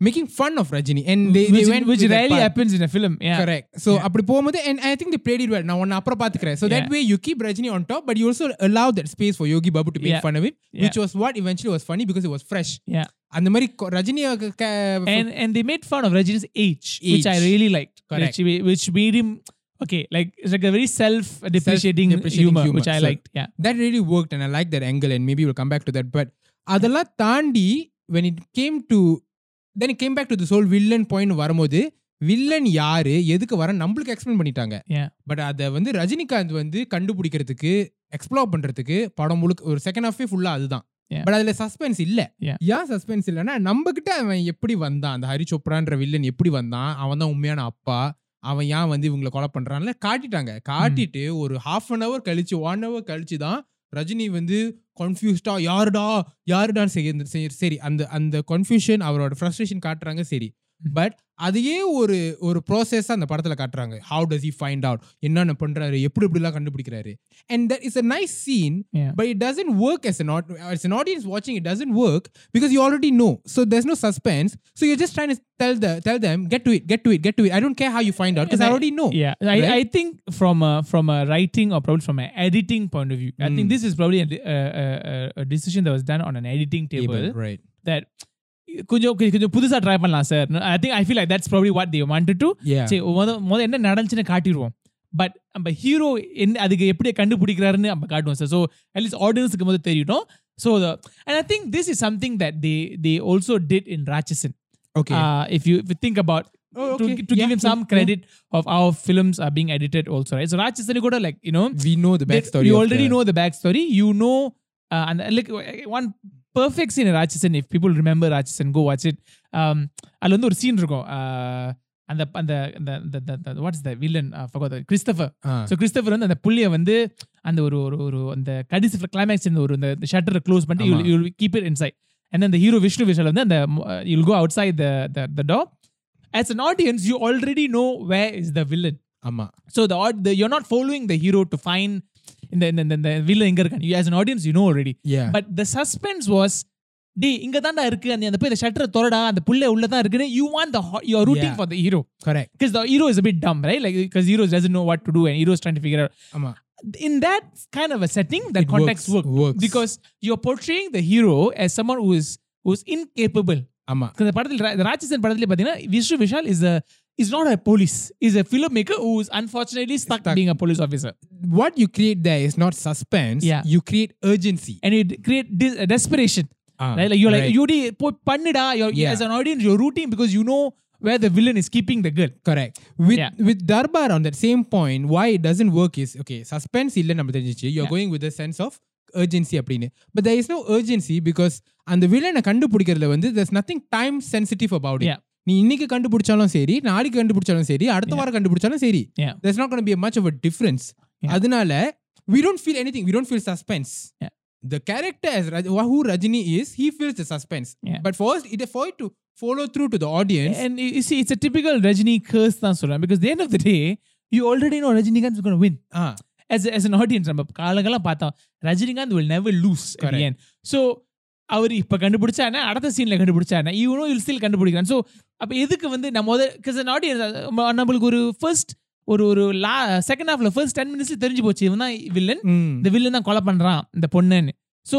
S1: making fun of Rajini and they,
S2: which,
S1: they went
S2: which rarely happens in a film yeah
S1: Correct. So. அப்படி போகும்போது and I think they played it well. நான் ஒன்னு அப்புறம் பாத்துக்கிறேன். So that way you keep Rajini on top, but you also allow that space for Yogi Babu to make fun of it, which was what eventually was funny because it was fresh.
S2: Yeah.
S1: அந்த மாதிரி Rajini
S2: and and they made fun of Rajini's age, which I really liked.
S1: Correct.
S2: Which, which made him okay, like it's like a very self-depreciating
S1: Self-depreciating
S2: humor,
S1: humor.
S2: which I
S1: So-
S2: liked. Yeah,
S1: that really worked and I like that angle and maybe we'll come back to that. But அதெல்லாம் தாண்டி when it came to then it came back to this whole villain point வரும்போது villain யாரு எதுக்கு வர நம்மளுக்கு explain பண்ணிட்டாங்க. But அதை வந்து ரஜினிகாந்த் வந்து கண்டுபிடிக்கிறதுக்கு எக்ஸ்ப்ளோர் பண்றதுக்கு படம் முழுக்க ஒரு செகண்ட் ஹாஃபே ஃபுல்லா அதுதான். பட் அதுல சஸ்பென்ஸ் இல்ல
S2: Yeah.
S1: ஏன் சஸ்பென்ஸ் இல்லைன்னா நம்ம கிட்ட அவன் எப்படி வந்தான் அந்த ஹரி சோப்ரான்ற வில்லன் எப்படி வந்தான் அவன் தான் உண்மையான அப்பா அவன் ஏன் வந்து இவங்களை கொலை பண்றான்ல? காட்டிட்டாங்க. காட்டிட்டு ஒரு ஹாஃப் அன் ஹவர் கழிச்சு ஒன் ஹவர் கழிச்சு தான் ரஜினி வந்து கன்ஃபியூஸ்டா யாருடா? யாருடான்னு சரி அந்த அந்த கன்ஃபியூஷன் அவரோட ஃப்ரஸ்ட்ரேஷன் காட்டுறாங்க சரி. பட் அதையே ஒரு ஒரு ப்ராசஸாக அந்த படத்துல காட்டுறாங்க how does he find out என்னென்ன பண்றாரு எப்படி எப்படிலாம் கண்டுபிடிக்கிறாரு and that is a nice scene
S2: Yeah.
S1: but it doesn't work as an, aud- as an audience watching it doesn't work because you already know so there's no suspense so you're just trying to tell the tell them get to it get to it get to it i don't care how you find out because i
S2: And I-
S1: already know
S2: Yeah, I,
S1: right?
S2: I think from a, from a writing or probably from an editing point of view, I think
S1: Mm.
S2: this is probably a, a, a, a decision that was done on an editing table.
S1: right
S2: That கொஞ்சம் கொஞ்சம் கொஞ்சம் புதுசா try பண்ணலாம் sir I think I feel like that's probably what they wanted to
S1: yeah
S2: சரி முத முத என்ன நடந்துச்சுன்னு காட்டிடுவோம் பட் நம்ம ஹீரோ என்ன அதுக்கு எப்படி கண்டுபிடிக்கிறாருன்னு நம்ம காட்டுவோம் சார் ஸோ அட்லீஸ்ட் ஆடியன்ஸுக்கு முதல் தெரியட்டும் so and I think this is something that they they also did in Ratsasan
S1: okay
S2: uh, if you if you think about
S1: Oh,
S2: to,
S1: okay.
S2: to
S1: Yeah,
S2: give him
S1: yeah,
S2: some
S1: yeah.
S2: credit of how films are being edited also right so Rajasthani Koda like you know
S1: we know the
S2: they-
S1: backstory
S2: you
S1: of
S2: already
S1: the-
S2: know the backstory you know uh, and uh, like uh, one perfect scene in Rachasan if people remember Rachasan go watch it. Um அதுல வந்து ஒரு scene இருக்கும். Uh, அந்த அந்த அந்த what's the villain
S1: Ah,
S2: so Christopher வந்து அந்த புள்ளிய வந்து அந்த ஒரு ஒரு ஒரு அந்த கடைசி கிளைமேக்ஸ் இந்த ஒரு இந்த ஷட்டரை க்ளோஸ் பண்ணிட்டு. You keep it inside and அந்த ஹீரோ விஷ்ணு விஷால் வந்து அந்த you'll go outside the the door as an audience you already know where is the villain.
S1: ஆமா.
S2: So the, odd- the you're not following the hero to find in the, in the, in the, the villain எங்க இருக்கான் you as an audience you know already
S1: yeah
S2: but the suspense was டே இங்க தான்டா இருக்கு அந்த அந்த போய் இந்த ஷட்டரை தொடடா அந்த புள்ள உள்ள தான் இருக்குன்னு you want the ho- you're rooting
S1: Yeah.
S2: for the hero
S1: correct
S2: because the hero is a bit dumb right like because hero doesn't know what to do and hero is trying to figure out
S1: ஆமா
S2: in that kind of a setting that
S1: It
S2: context
S1: works,
S2: works
S1: works.
S2: because you're portraying the hero as someone who is who's incapable
S1: ஆமா
S2: இந்த படத்தில் ரா- இந்த ராட்சசன் படத்துல பாத்தீங்கன்னா Vishnu Vishal is Is not a police is a film maker who is unfortunately stuck,
S1: Stuck.
S2: being a police officer
S1: what you create there is not suspense
S2: Yeah.
S1: you create urgency
S2: and it create dis- desperation
S1: Ah,
S2: right like you're like
S1: right.
S2: you di- po- பண்ணுடா you're
S1: Yeah.
S2: as an audience you're rooting because you know where the villain is keeping the girl
S1: correct with
S2: Yeah.
S1: with darbar on that same point why it doesn't work is okay suspense இல்ல நம்ம தெரிஞ்சிச்சு you're
S2: Yeah.
S1: going with a sense of urgency அப்படின்னு but there is no urgency because அந்த வில்லனை கண்டுபிடிக்கிறதுல வந்து there's nothing time sensitive about it
S2: Yeah.
S1: நீ இன்னைக்கு கண்டுபிடிச்சாலும் சரி நாளைக்கு கண்டுபிடிச்சாலும் சரி அடுத்த. வாரம் கண்டுபிடிச்சாலும் சரி be a much of a difference
S2: Yeah.
S1: அதனால we don't feel anything we don't feel suspense
S2: Yeah.
S1: the character as Raj- who Rajini is he feels the suspense
S2: Yeah.
S1: but for us it for it to follow through to the audience
S2: and you you see it's a typical Rajini curse தான் சொல்றேன் end of the day you already know Rajinikanth is going to win
S1: ah
S2: as, an audience நம்ம காலங்கள்லாம் பார்த்தோம் Rajinikanth will never lose at the
S1: Correct.
S2: end so அவர் இப்ப கண்டுபிடிச்சானா அடுத்த சீன்ல கண்டுபிடிச்சானா இவனோ இல் still கண்டுபிடிக்கிறான். So அப்ப எதுக்கு வந்து நம்ம முத because an audience நம்ம- நம்மளுக்கு ஒரு ஃபர்ஸ்ட் ஒரு ஒரு லா செகண்ட் ஹாஃப்ல ஃபர்ஸ்ட் டென் மினிட்ஸ்ல தெரிஞ்சு போச்சு. இவன் தான் வில்லன். இந்த வில்லன் தான் கொலை பண்றான் இந்த பொண்ணுன்னு. So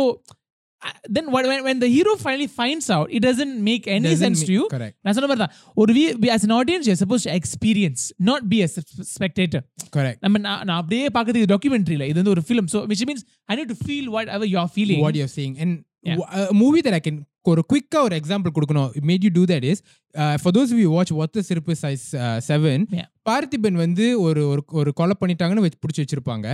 S2: then when the hero finally finds out it doesn't make any
S1: Doesn't
S2: sense to
S1: make-
S2: you.
S1: correct.
S2: நான் சொன்ன மாதிரி தான் ஒரு as an audience you're supposed to experience not be a spectator.
S1: Correct.
S2: நம்ம நான் நான் அப்படியே பார்க்கறது டாக்குமெண்ட்ரியில் இது வந்து ஒரு film so which means I need to feel whatever you are feeling
S1: what you're saying and
S2: Yeah.
S1: Movie that i can ஒரு குவிக்கா ஒரு எக்ஸாம்பிள் கொடுக்கணும் it made you do that is uh, for those of you who watch ஒத்த சிறப்பு size seven. Parthiban வந்து ஒரு ஒரு கொலை பண்ணிட்டாங்கன்னு வச்சு பிடிச்சி வச்சிருப்பாங்க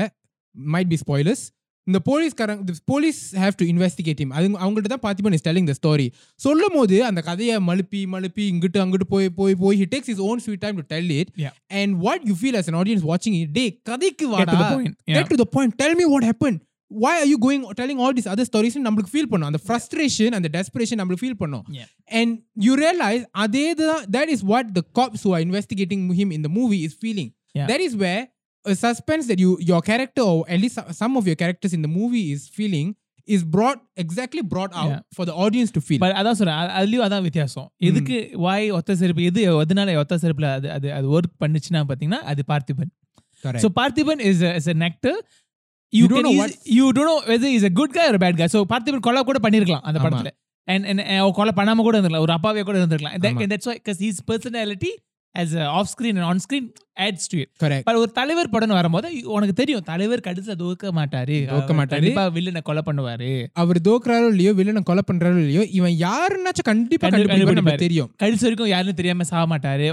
S1: மைட் பி ஸ்பாய்லர்ஸ் இந்த போலீஸ்காரங்க police have to investigate him அது அவங்கள்ட்ட தான் Parthiban is telling the story சொல்லும் போது அந்த கதையை மழுப்பி மழுப்பி இங்கிட்டு அங்கிட்டு போய் போய் போய் he takes his own sweet time to tell it
S2: Yeah.
S1: and what you feel as an audience watching it டே கதைக்கு
S2: Get to the
S1: வாடா get to the point tell me what happened why are you going telling all these other stories நம்மளுக்கு feel பண்ணும் அந்த frustration அந்த desperation நம்மளுக்கு feel பண்ணும்
S2: Yeah.
S1: and you realize அதே தான் that is what the cops who are investigating him in the movie is feeling
S2: Yeah.
S1: that is where a suspense that you your character or at least some of your characters in the movie is feeling is brought exactly brought out
S2: Yeah.
S1: for the audience to feel
S2: but அதான் சொல்றேன் அ- அதுலயும் அதான் வித்தியாசம் எதுக்கு வாய் ஒத்த செருப்பு எது எதனால ஒத்த செருப்புல அது அது அது ஒர்க் பண்ணுச்சுன்னா பாத்தீங்கன்னா அது Parthiban
S1: correct
S2: so Parthiban is is an actor
S1: You
S2: you
S1: don't
S2: can
S1: know
S2: easy-
S1: what-
S2: you don't know whether he's a good guy or a bad guy so Parthiban கொலை கூட பண்ணிருக்கலாம் அந்த
S1: ஆமா.
S2: படத்துல and and அவ கொலை பண்ணாம கூட இருந்திருக்கலாம் ஒரு அப்பாவே கூட இருந்திருக்கலாம் That-
S1: ஆமா.
S2: that's why because off screen and on screen adds to it
S1: correct
S2: but ஒரு தலைவர் படம் வரும்போது உனக்கு தெரியும் தலைவர் கடைசியில தோக்க மாட்டாரு
S1: தோக்க மாட்டாரு.
S2: வில்லனை கொலை பண்ணுவாரு
S1: அவர் தோக்குறாரோ இல்லையோ வில்லனை கொலை பண்றாரோ இல்லையோ இவன் யாருன்னாச்சும் கண்டிப்பா
S2: கண்டு-
S1: கண்டுபிடிப்பாரு நமக்கு. தெரியும்
S2: கடைசி வரைக்கும் யாருன்னு தெரியாம சாக மாட்டாரு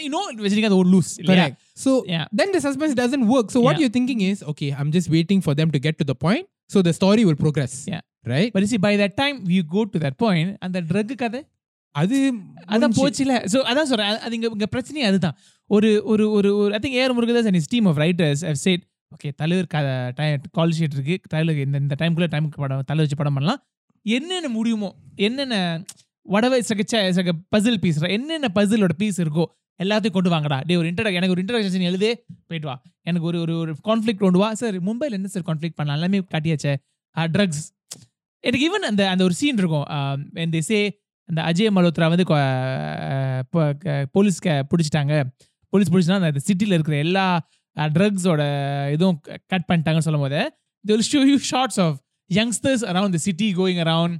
S2: you know ரஜினிகாந்த் ஒரு லூஸ் இல்லையா
S1: so
S2: Yeah.
S1: then the suspense doesn't work so what
S2: Yeah.
S1: you're thinking is okay i'm just waiting for them to get to the point so the story will progress
S2: Yeah.
S1: right
S2: But you see, by that time, you go to that point, and the drug கதை
S1: அது
S2: அதான். போச்சுல. So அதான் சொல்றேன். அது- இங்க இங்க பிரச்சனையே அதுதான். ஒரு ஒரு ஒரு ஒரு I think A R Murugadoss and team of writers have said okay தலைவர் கால் ஷீட் இருக்கு. தலைவர் இந்த இந்த டைம்குள்ள டைமுக்கு படம் தலை வச்சு படம் பண்ணலாம். என்னென்ன முடியுமோ என்னென்ன வடவை சக பசில் பீஸ் என்னென்ன பசிலோட பீஸ் இருக்கோ எல்லாத்தையும் கொண்டு வாங்கடா. டே ஒரு இன்ட்ரட எனக்கு ஒரு இன்ட்ரடக்ஷன் எழுதே போயிட்டு வா. எனக்கு ஒரு ஒரு ஒரு கான்ஃப்ளிக் கொண்டு வா. சார் மும்பையில் என்ன சார் கான்ஃப்ளிக் பண்ணலாம்? எல்லாமே காட்டியாச்சே. ட்ரக்ஸ் எனக்கு ஈவன் அந்த அந்த ஒரு சீன் இருக்கும். இந்த சே அந்த அஜய் மல்ஹோத்ரா வந்து கொ- போலீஸ் பிடிச்சிட்டாங்க. போலீஸ் பிடிச்சினா அந்த சிட்டியில் இருக்கிற எல்லா ட்ரக்ஸோட இதுவும் கட் பண்ணிட்டாங்கன்னு சொல்லும் போது they will shots of around the city going around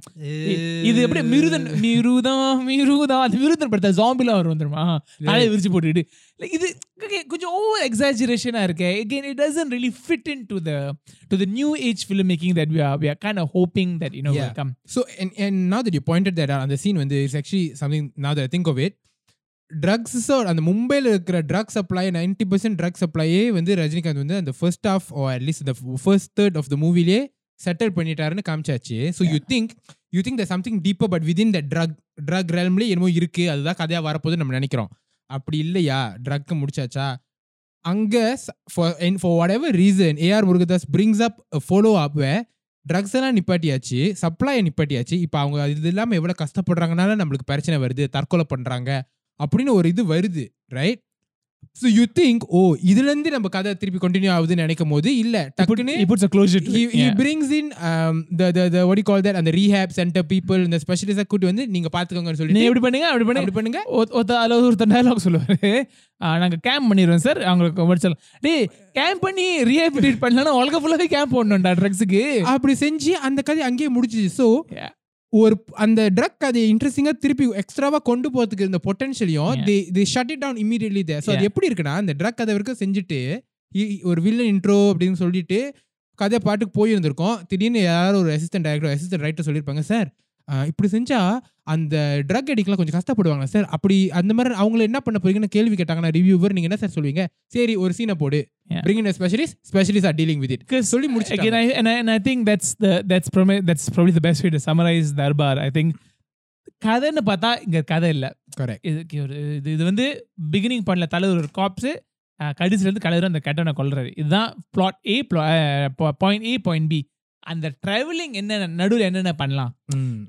S2: இது எப்படி மிருதன் மிருதம் மிருதம் அந்த மிருதன் படத்தை ஜாம்பிலாம் வரும் வந்துருமா தலையை விரிச்சு போட்டுக்கிட்டு இது கொஞ்சம் ஓவர் எக்ஸாஜரேஷனா இருக்கு again it doesn't really fit into the to the new age filmmaking that we are we are kind of hoping that you know will
S1: Yeah.
S2: come
S1: So and and now that you pointed that out, அந்த scene வந்து is actually something now that I think of it, drugs அந்த மும்பையில் இருக்கிற drug supply ninety percent drug சப்ளையே வந்து ரஜினிகாந்த் வந்து அந்த first half oh at least இந்த first third of the மூவிலே செட்டில் பண்ணிட்டாருன்னு காமிச்சாச்சு. So you think you think the something deeper but within the drug drug ரெல்ம்லேயே என்னமோ இருக்கு. அதுதான் கதையாக வரப்போகுது நம்ம நினைக்கிறோம். அப்படி இல்லையா? ட்ரக் முடிச்சாச்சா? அங்கே for for whatever reason A R Murugadoss brings up follow up drugs எல்லாம் நிப்பாட்டியாச்சு சப்ளையை நிப்பாட்டியாச்சு. இப்போ அவங்க இது இல்லாமல் எவ்வளோ கஷ்டப்படுறாங்கனால நம்மளுக்கு பிரச்சனை வருது தற்கொலை பண்ணுறாங்க அப்படின்னு ஒரு இது வருது right so you think oh இதுலேருந்து நம்ம கதை திருப்பி கண்டினியூ ஆகுதுன்னு நினைக்கும் போது இல்லை டக்குன்னு
S2: he puts a closure to
S1: he,
S2: it.
S1: he
S2: Yeah.
S1: brings in um, the the the what do you call that அந்த rehab center people இந்த ஸ்பெஷலிஸ்டா கூட்டி வந்து நீங்க பாத்துக்கோங்கன்னு
S2: நீ
S1: சொல்லிட்டு
S2: எப்படி பண்ணுங்க? அப்படி பண்ணுங்க.
S1: அப்படி பண்ணுங்க.
S2: ஒருத்த- ஒருத்த அதில் ஒருத்தர் டயலாக் சொல்லுவாரு. ஆ, நாங்க கேம்ப் பண்ணிடுவோம் சார். அவங்களுக்கு முடிச்சலாம் டேய் கேம்ப் பண்ணி ரீஹாபிலிட்டேட் பண்ணலன்னா உலக ஃபுல்லாவே கேம்ப் போடணும்டா ட்ரக்ஸுக்கு
S1: அப்படி செஞ்சு அந்த கதை அங்கேயே முடிச்சிச்சு ஸோ ஒரு அந்த ட்ரக் கதையை இன்ட்ரெஸ்டிங்கா திருப்பி எக்ஸ்ட்ராவா கொண்டு போறதுக்கு இருந்த பொட்டன்ஷியலையும். They they shut it down immediately there so அது. எப்படி இருக்குன்னா அந்த ட்ரக் கதை வரைக்கும் செஞ்சுட்டு ஒரு வில்லன் இன்ட்ரோ அப்படின்னு சொல்லிட்டு கதை பாட்டுக்கு போயிருந்திருக்கோம் திடீர்னு யாராவது ஒரு அசிஸ்டன்ட் டைரக்டர் அசிஸ்டன்ட் ரைட்டர் சொல்லியிருப்பாங்க சார் இப்படி செஞ்சா அந்த ட்ரக் அடிக்கலாம் கொஞ்சம் கஷ்டப்படுவாங்க. சார் அப்படி அந்த மாதிரி அவங்கள என்ன பண்ண போறீங்கன்னு கேள்வி கேட்டாங்கன்னா ரிவ்யூவர் நீங்க என்ன சார் சொல்லுவீங்க சரி ஒரு சீனை போடு.
S2: Yeah.
S1: Bring in specialist specialist are dealing with it சொல்லி
S2: again
S1: முடிச்சு
S2: I, and, I, and I think that's the that's probably that's probably the best way to summarize Darbar. I think கதைன்னு பார்த்தா இங்க கதை இல்ல.
S1: கரெக்ட்
S2: இதுக்கு ஒரு இது இது வந்து பிகினிங் பண்ணல தலைவர் ஒரு காப்ஸ் கடைசில இருந்து கலைவர் அந்த கெட்டவனை கொல்றாரு. இதுதான் plot A point A point B அந்த டிராவலிங் என்னென்ன நடுவில் என்னென்ன பண்ணலாம்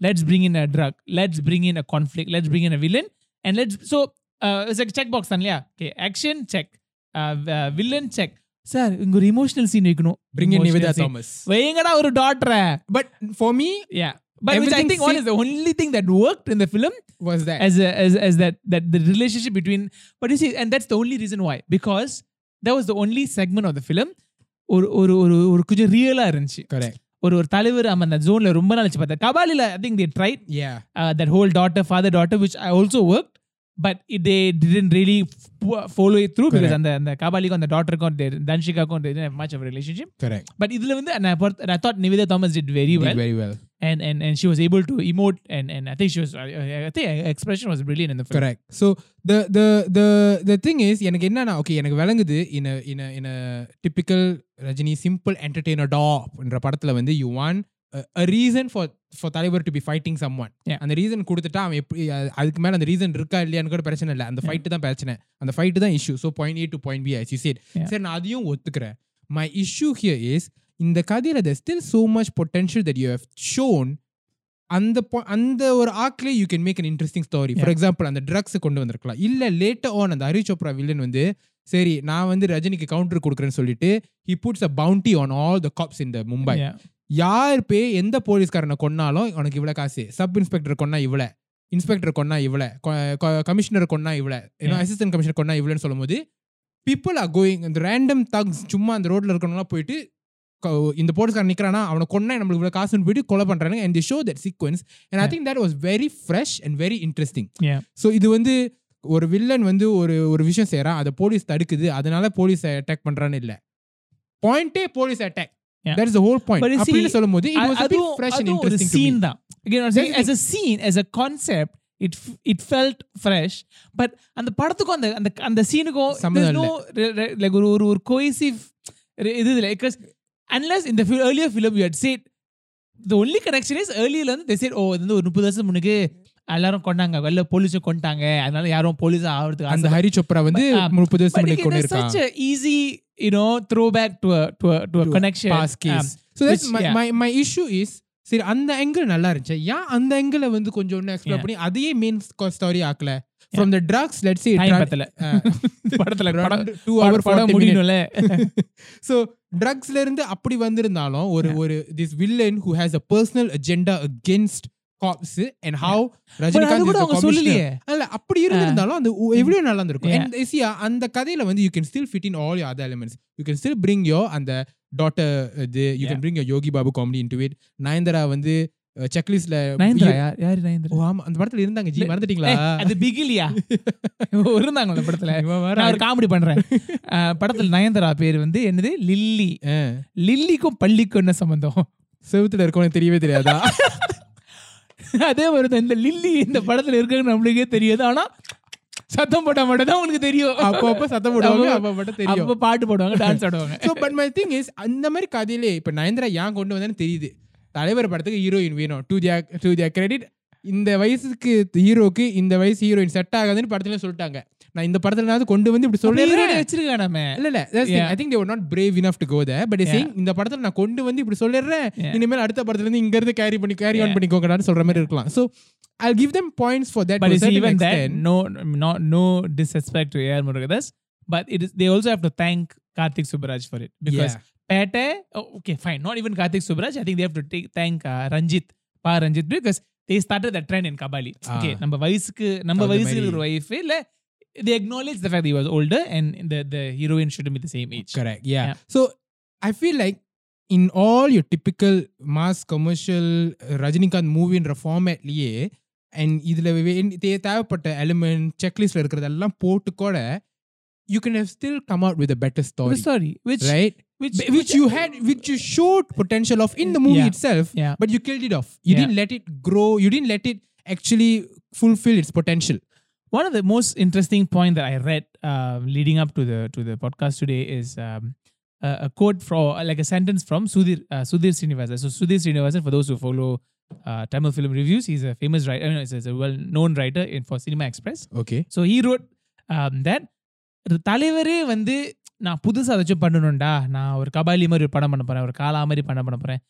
S2: let's bring in a drug let's bring in a conflict let's bring in a villain and let's so uh, it's like check box தான் இல்லையா okay action check uh, uh, villain check sir இங்க ஒரு emotional scene வைக்கணும்
S1: bring in
S2: Emotional
S1: Nivetha
S2: scene.
S1: Thomas
S2: வைங்கடா ஒரு டாட்டரை
S1: but for me
S2: yeah but which I
S1: Everything
S2: think one
S1: se-
S2: is the only thing that worked in the film
S1: was that
S2: as a, as as that that the relationship between but you see and that's the only reason why because that was the only segment of the film ஒரு ஒரு ஒரு ஒரு கொஞ்சம் ரியலா இருந்துச்சு
S1: correct
S2: ஒரு ஒரு தலைவர் அவன் அந்த ஜோன்ல ரொம்ப நாள் வச்சு பார்த்தேன் கபாலில I think they tried
S1: yeah
S2: uh, that whole daughter father daughter which i also worked but it, they didn't really f- follow it through because
S1: Correct.
S2: அந்த அந்த காபாலிக்கும் அந்த டாட்டருக்கும் தன்ஷிகாக்கும் they didn't have much of a relationship
S1: correct
S2: but இதுல வந்து நான் Nivedha Thomas did very
S1: did
S2: well
S1: very well
S2: and, and and she was able to emote and and I think she was I, I think her expression was brilliant in the film
S1: correct so the the the the thing is எனக்கு என்னன்னா okay எனக்கு விளங்குது in a in a in a typical Rajini simple entertainer dog என்ற படத்துல வந்து you want a, a reason for for Thalaivar to be fighting someone
S2: Yeah.
S1: அந்த reason கொடுத்துட்டா அவன் எப்படி அஹ், அதுக்கு மேல அந்த ரீசன் இருக்கா இல்லையான்னு கூட பிரச்சனை இல்லை அந்த ஃபைட்டு தான் பிரச்சனை அந்த ஃபைட்டு தான் issue so point A to point B I see said
S2: Yeah.
S1: சரி நான் அதையும் ஒத்துக்கிறேன் மை இஷ்யூ ஹியர் இஸ் இந்த கதையில there's still so much potential that you have shown. அந்த அந்த ஒரு ஆக்ல you can make an interesting story for example அந்த ட்ரக்ஸ் கொண்டு வந்திருக்கலாம். இல்ல லேட்டர் ஆன் அந்த ஹரி சோப்ரா வில்லன் வந்து சரி நான் வந்து ரஜினிக்கு கவுண்டர் கொடுக்குறேன்னு சொல்லிட்டு he puts a bounty on all the cops இந்த மும்பை யார் பே எந்த போலீஸ்காரனை கொன்னாலும் உனக்கு இவ்வளோ காசு. சப் இன்ஸ்பெக்டர் கொன்னா இவ்வளோ இன்ஸ்பெக்டர் கொன்னா இவ்வளோ கமிஷனர் கொன்னா இவ்வளோ ஏன்னா. அசிஸ்டன்ட் கமிஷனர் கொன்னா இவ்வளோன்னு சொல்லும்போது பீப்புள் ஆர் கோயிங் இந்த ரேண்டம் தக்ஸ் சும்மா அந்த ரோட்ல இருக்கவங்களாம் போயிட்டு இந்த போலீஸ்காரன் நிக்கிறானா அவனை கொன்னா நம்மளுக்கு இவ்வளோ காசுன்னு போயிட்டு கொலை பண்றாங்க and the show that sequence
S2: and
S1: I. Think that was very fresh and very
S2: interesting.
S1: So இது வந்து ஒரு வில்லன் வந்து ஒரு ஒரு விஷயம் செய்றான் அதை போலீஸ் தடுக்குது அதனால போலீஸ் அட்டாக் பண்றான்னு இல்ல. பாயிண்டே police attack.
S2: That is
S1: whole
S2: point
S1: அப்படின்னு சொல்லும்போது இட் வாஸ்
S2: தான். As a scene as a concept it f- it felt fresh. But அந்த படத்துக்கும் அந்த அந்த அந்த சீனுக்கும் like ஒரு ஒரு ஒரு re- இது இல்லை because unless in the fi- earlier film you had said the only connection is earlier வந்து they said oh இது வந்து ஒரு முப்பது வருஷம் முன்னுக்கு எல்லாரும் கொண்டாங்க. வெளில போலீஸும் கொண்டாங்க. அதனால யாரும் போலீஸ் ஆகிறதுக்கு
S1: அந்த ஹரி சோப்ரா வந்து முப்பது வருஷம் முன்னாடி கொண்டு
S2: it's
S1: இருக்கான்
S2: such a easy, you know, throwback to a to a to a connection.
S1: past case.
S2: Um,
S1: so that's
S2: which-
S1: my,
S2: yeah.
S1: my my issue is சரி அந்த ஆங்கிள் நல்லா இருந்துச்சு. ஏன் அந்த ஆங்கிள வந்து கொஞ்சம் ஒன்று எக்ஸ்ப்ளோர். பண்ணி அதையே main story ஆக்கல? From the
S2: drugs let's. படத்துல படம்
S1: டூ ஹவர்
S2: படம் முடியணும்ல.
S1: ஸோ [LAUGHS] ட்ரக்ஸ்ல இருந்து அப்படி வந்திருந்தாலும் ஒரு ஒரு this villain who has
S2: a personal
S1: agenda
S2: against
S1: cops and
S2: how
S1: Rajinikanth.
S2: சொல்லலையே.
S1: அல்ல அப்படி இருந்திருந்தாலும் அந்த எவ்வளவு நல்லா இருந்திருக்கும். See, அந்த கதையில வந்து you can still fit in all other elements you can still bring யோ அந்த டாட்டர் இது you can bring Yogi Babu comedy into it Nayanthara வந்து செக்லிஸ்ட்ல
S2: நயன்தரா? யார் யாரு நயன்தரா?
S1: ஓ ஆமா அந்த படத்துல இருந்தாங்க ஜி மறந்துட்டீங்களா?
S2: அது பிகிலியா? [LAUGHS] இருந்தாங்க அந்த படத்துல. நான் ஒரு காமெடி பண்றேன். [LAUGHS] படத்துல நயன்தரா பேர் வந்து என்னது? லில்லி. லில்லிக்கும் பள்ளிக்கும் என்ன சம்பந்தம்?
S1: செவுத்துல இருக்கவனுக்கு தெரியவே தெரியாதா? [LAUGHS]
S2: அதே மாதிரி இந்த லில்லி இந்த படத்துல இருக்குன்னு நம்மளுக்கே தெரியாது. ஆனா சத்தம் போட்டா மட்டும் தான் உனக்கு தெரியும்.
S1: அப்போ அப்போ சத்தம் போடுவாங்க அப்போ மட்டும் தெரியும்.
S2: அப்ப பாட்டு போடுவாங்க டான்ஸ் ஆடுவாங்க.
S1: So but my thing is அந்த மாதிரி கதையிலே இப்போ நயன்தரா ஏன் கொண்டு வந்தேன்னு தெரியுது. தலைவர் படத்துக்கு ஹீரோயின் வேணும் டு தியா டு தியா கிரெடிட் இந்த வயசுக்கு ஹீரோக்கு இந்த வயசு ஹீரோயின் செட் ஆகாதுன்னு படத்துல சொல்லிட்டாங்க நான் இந்த படத்துல கொண்டு வந்து இப்படி சொல்லிடுறேன்
S2: வச்சிருக்கா நம்ம
S1: இல்ல இல்ல. I think they're not brave enough to go there
S2: but.
S1: Saying இந்த படத்துல நான் கொண்டு வந்து இப்படி சொல்லிடுறேன். இனிமேல் அடுத்த படத்துல இருந்து இங்க இருந்து கேரி பண்ணி கேரி ஆன். பண்ணிக்கோங்கடான்னு சொல்ற மாதிரி இருக்கலாம் so I give them points for that
S2: But it's even that, no, not no disrespect to A.R. Murugadas, but it is they also have to thank Karthik Subbaraj for it oh, okay, fine, not even Karthik Subbaraj. I think they have to take thank uh, Ranjit, Pa Ranjit because they started that trend in Kabali.
S1: Ah.
S2: Okay, நம்ம வயசுக்கு நம்ம வயசுக்கு. இருக்கிற wife இல்ல they acknowledge the fact that he was older and the the heroine shouldn't be the same age.
S1: Correct. Yeah.
S2: Yeah.
S1: So I feel like in all your typical mass commercial uh, Rajinikanth மூவின்ற ஃபார்மேட்லயே அண்ட் இதுல தே- தேவைப்பட்ட element செக்லிஸ்ட்ல இருக்கிறதெல்லாம் போட்டு கூட you can have still come out with
S2: better
S1: story
S2: story, which
S1: right
S2: which
S1: which you had which you showed potential of in the movie
S2: Yeah.
S1: itself
S2: Yeah.
S1: but you killed it off you
S2: Yeah.
S1: didn't let it grow you didn't let it actually fulfill its potential
S2: one of the most interesting point that I read uh, leading up to the to the podcast today is um, a, a quote from like a sentence from Sudhir uh, Sudhir Srinivasan. So Sudhir Srinivasan, for those who follow uh, Tamil film reviews, he's a famous writer. uh, He's a well-known writer in for Cinema Express.
S1: okay
S2: So he wrote um, that தலைவரே வந்து நான் புதுசா ஏதாச்சும் பண்ணணும்டா. நான் ஒரு கபாலி மாதிரி ஒரு படம் பண்ண போறேன். ஒரு காலா மாதிரி படம் பண்ண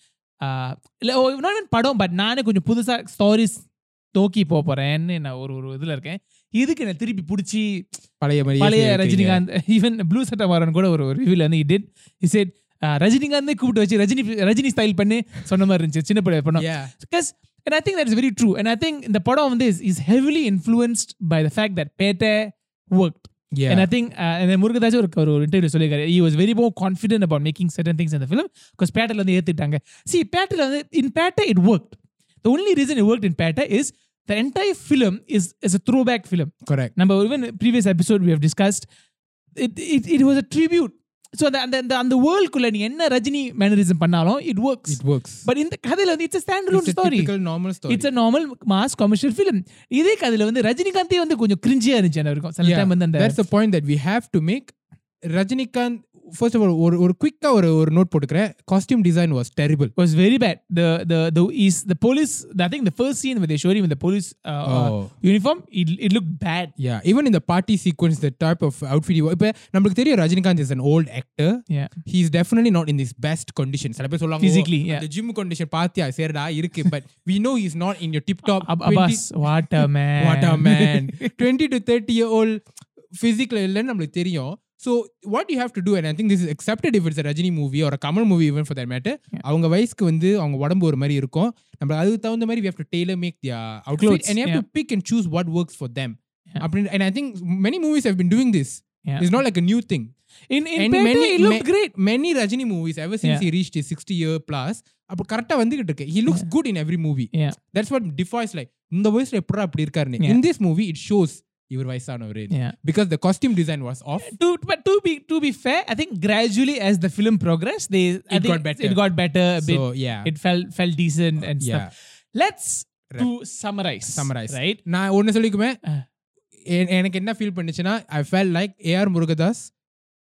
S2: ஆஹ் இல்ல not even படம் பட் நானே கொஞ்சம் புதுசா ஸ்டாரிஸ் நோக்கி போக போறேன்னு நான் ஒரு ஒரு இதுல இருக்கேன். இதுக்கு என்ன திருப்பி பிடிச்சி
S1: பழைய
S2: பழைய ரஜினிகாந்த் ஈவன் ப்ளூ சட்டமாறன் கூட ஒரு ரிவ்யூல வந்து இட் he said uh, ரஜினிகாந்தே கூப்பிட்டு வச்சு ரஜினி ரஜினி ஸ்டைல் பண்ணி சொன்ன மாதிரி இருந்துச்சு. சின்ன படம் படம் because and I think that is very true. And I think the படம் வந்து is, is heavily influenced by the fact that Pete worked.
S1: Yeah
S2: and I think uh, and then Murugadoss ஒரு ஒரு இன்டர்வியூ சொல்லியிருக்காரு he was very more confident about making certain things in the film because பேட்டில் வந்து ஏத்துட்டாங்க see பேட்டில் வந்து in Pete it worked the only reason it worked in Pete is the entire film is is a throwback film
S1: correct
S2: நம்ம even previous episode we have discussed it it, it was a tribute so அந்த அந்த அந்த அந்த வேர்ல்டுக்குள்ள நீ என்ன Rajini mannerism பண்ணாலும் it works.
S1: It works.
S2: But இந்த கதையில வந்து it's a standalone
S1: it's a
S2: story.
S1: typical normal story.
S2: It's a normal mass commercial film இதே கதையில வந்து ரஜினிகாந்தே வந்து கொஞ்சம் கிரிஞ்சியா இருந்துச்சு எனக்கு. இருக்கும் சில டைம் வந்து அந்த
S1: that's the point that we have to make. Rajinikanth first of all ஒரு ஒரு குயிக்கா ஒரு ஒரு நோட் போட்டுக்கிறேன். Costume design was terrible
S2: was very bad. The the the is the police I think the first scene where they showed him in the police uh, uh,
S1: Oh.
S2: uniform it, it looked bad.
S1: Yeah even இந்த party sequence the type of outfit இப்போ நம்மளுக்கு தெரியும் Rajinikanth is an old
S2: actor
S1: he is definitely not in this best condition சில பேர் சொல்லுவாங்க
S2: Physically,
S1: "ஓ,
S2: yeah.
S1: அந்த gym condition பாத்தியா சரிடா இருக்கு. But we know is not in your tip
S2: top Abbas what a man.
S1: What a man twenty two thirty year old physical இல்லைன்னு நம்மளுக்கு தெரியும். So what you have to do and I think this is accepted if it's Rajini movie ஒரு Kamal movie even for that matter அவங்க வயசுக்கு வந்து அவங்க உடம்பு ஒரு மாதிரி இருக்கும் நம்ம அதுக்கு தகுந்த மாதிரி we have to tailor make their outfit
S2: Clothes,
S1: and you have to pick and choose what works for them
S2: Yeah.
S1: அப்படின்னு and I think many movies have been doing this
S2: Yeah.
S1: it's not like a new thing
S2: in in
S1: And
S2: Pete,
S1: many-
S2: it looked
S1: ma-
S2: great
S1: many Rajini movies ever since
S2: Yeah.
S1: he reached his 60 year plus அப்போ கரெக்டா வந்துகிட்டு இருக்கு he looks good in every movie
S2: Yeah.
S1: that's what defies like இந்த வயசுல எப்படா அப்படி இருக்காருன்னு
S2: Yeah.
S1: in this movie it shows இவர் வயசானவர்
S2: yeah
S1: because the costume design was off
S2: to but to be to be fair I think gradually as the film progressed they I
S1: It
S2: think
S1: got better.
S2: it got better a bit
S1: so yeah
S2: it felt felt decent and
S1: yeah
S2: stuff let's to summarize
S1: summarize
S2: right
S1: நான் ஒன்னு சொல்லிக்குமே
S2: Uh.
S1: எ- எனக்கு என்ன feel பண்ணுச்சுன்னா I felt like A R Murugadoss